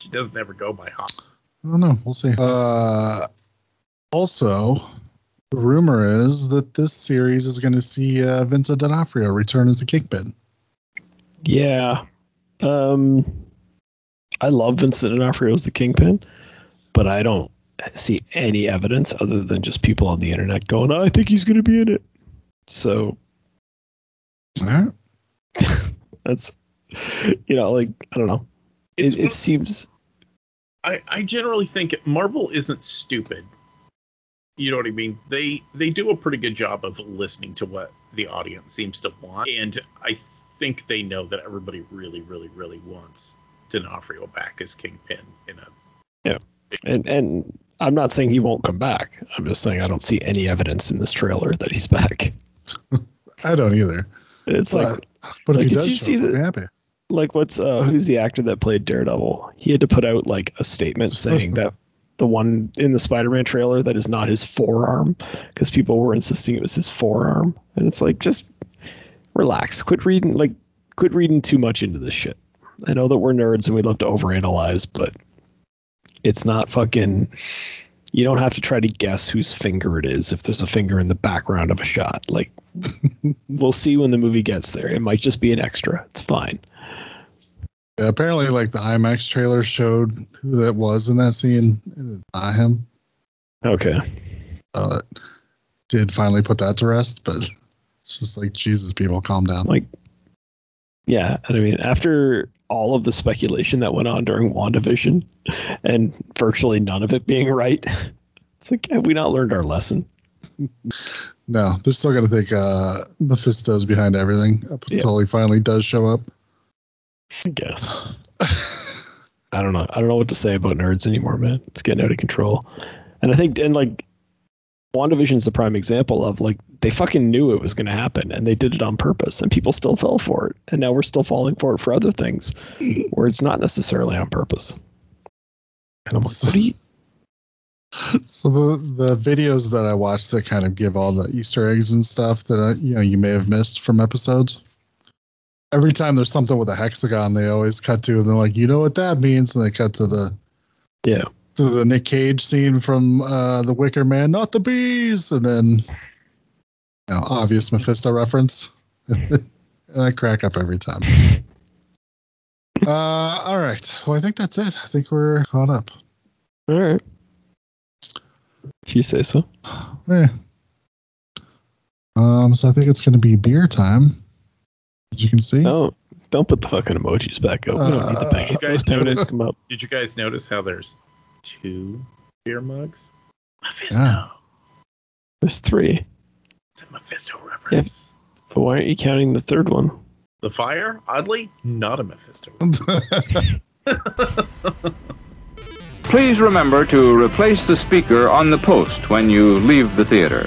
She doesn't ever go by Hawk. I don't know. We'll see. Uh, also, the rumor is that this series is going to see uh, Vincent D'Onofrio return as the Kingpin. Yeah. Um I love Vincent D'Onofrio as the Kingpin, but I don't see any evidence other than just people on the internet going, "I think he's going to be in it." So All right. (laughs) that's, you know, like I don't know. It's It, it seems I, I generally think Marvel isn't stupid. You know what I mean? They they do a pretty good job of listening to what the audience seems to want, and I think they know that everybody really, really, really wants D'Onofrio back as Kingpin in a yeah, and and I'm not saying he won't come back. I'm just saying I don't see any evidence in this trailer that he's back. (laughs) I don't either. It's like But Like, if he did does, you show see the- be happy. Like what's uh who's the actor that played Daredevil? He had to put out like a statement saying that the one in the Spider-Man trailer that is not his forearm because people were insisting it was his forearm, and it's like just relax, quit reading like quit reading too much into this shit. I know that we're nerds and we love to overanalyze, but it's not fucking. You don't have to try to guess whose finger it is if there's a finger in the background of a shot. Like, (laughs) we'll see when the movie gets there. It might just be an extra. It's fine. Apparently, like the IMAX trailer showed who that was in that scene. and It's not him. Okay. Uh, did finally put that to rest, but it's just like Jesus, people, calm down. Like, yeah. And I mean, after all of the speculation that went on during WandaVision and virtually none of it being right, it's like, have we not learned our lesson? No, they're still gonna think uh, Mephisto's behind everything up Yeah. until he finally does show up. I guess. I don't know. I don't know what to say about nerds anymore, man. It's getting out of control. And I think, and like, WandaVision is the prime example of like, they fucking knew it was going to happen and they did it on purpose and people still fell for it. And now we're still falling for it for other things where it's not necessarily on purpose. And I'm like, what do you, so the the videos that I watched that kind of give all the Easter eggs and stuff that I, you know you may have missed from episodes. Every time there's something with a hexagon, they always cut to, and they're like, "You know what that means?" And they cut to the yeah. to the Nick Cage scene from uh, The Wicker Man, not the bees, and then you know, obvious Mephisto reference. (laughs) and I crack up every time. (laughs) Uh, all right. Well, I think that's it. I think we're caught up. All right. If you say so. Yeah. Um, so I think it's going to be beer time. As you can see. No, don't put the fucking emojis back up. We don't need the Uh, back. you guys notice- come up. Did you guys notice how there's two beer mugs? Mephisto. Yeah. There's three. It's a Mephisto reference. But why aren't you counting the third one? The fire, oddly, not a Mephisto. (laughs) Please remember to replace the speaker on the post when you leave the theater.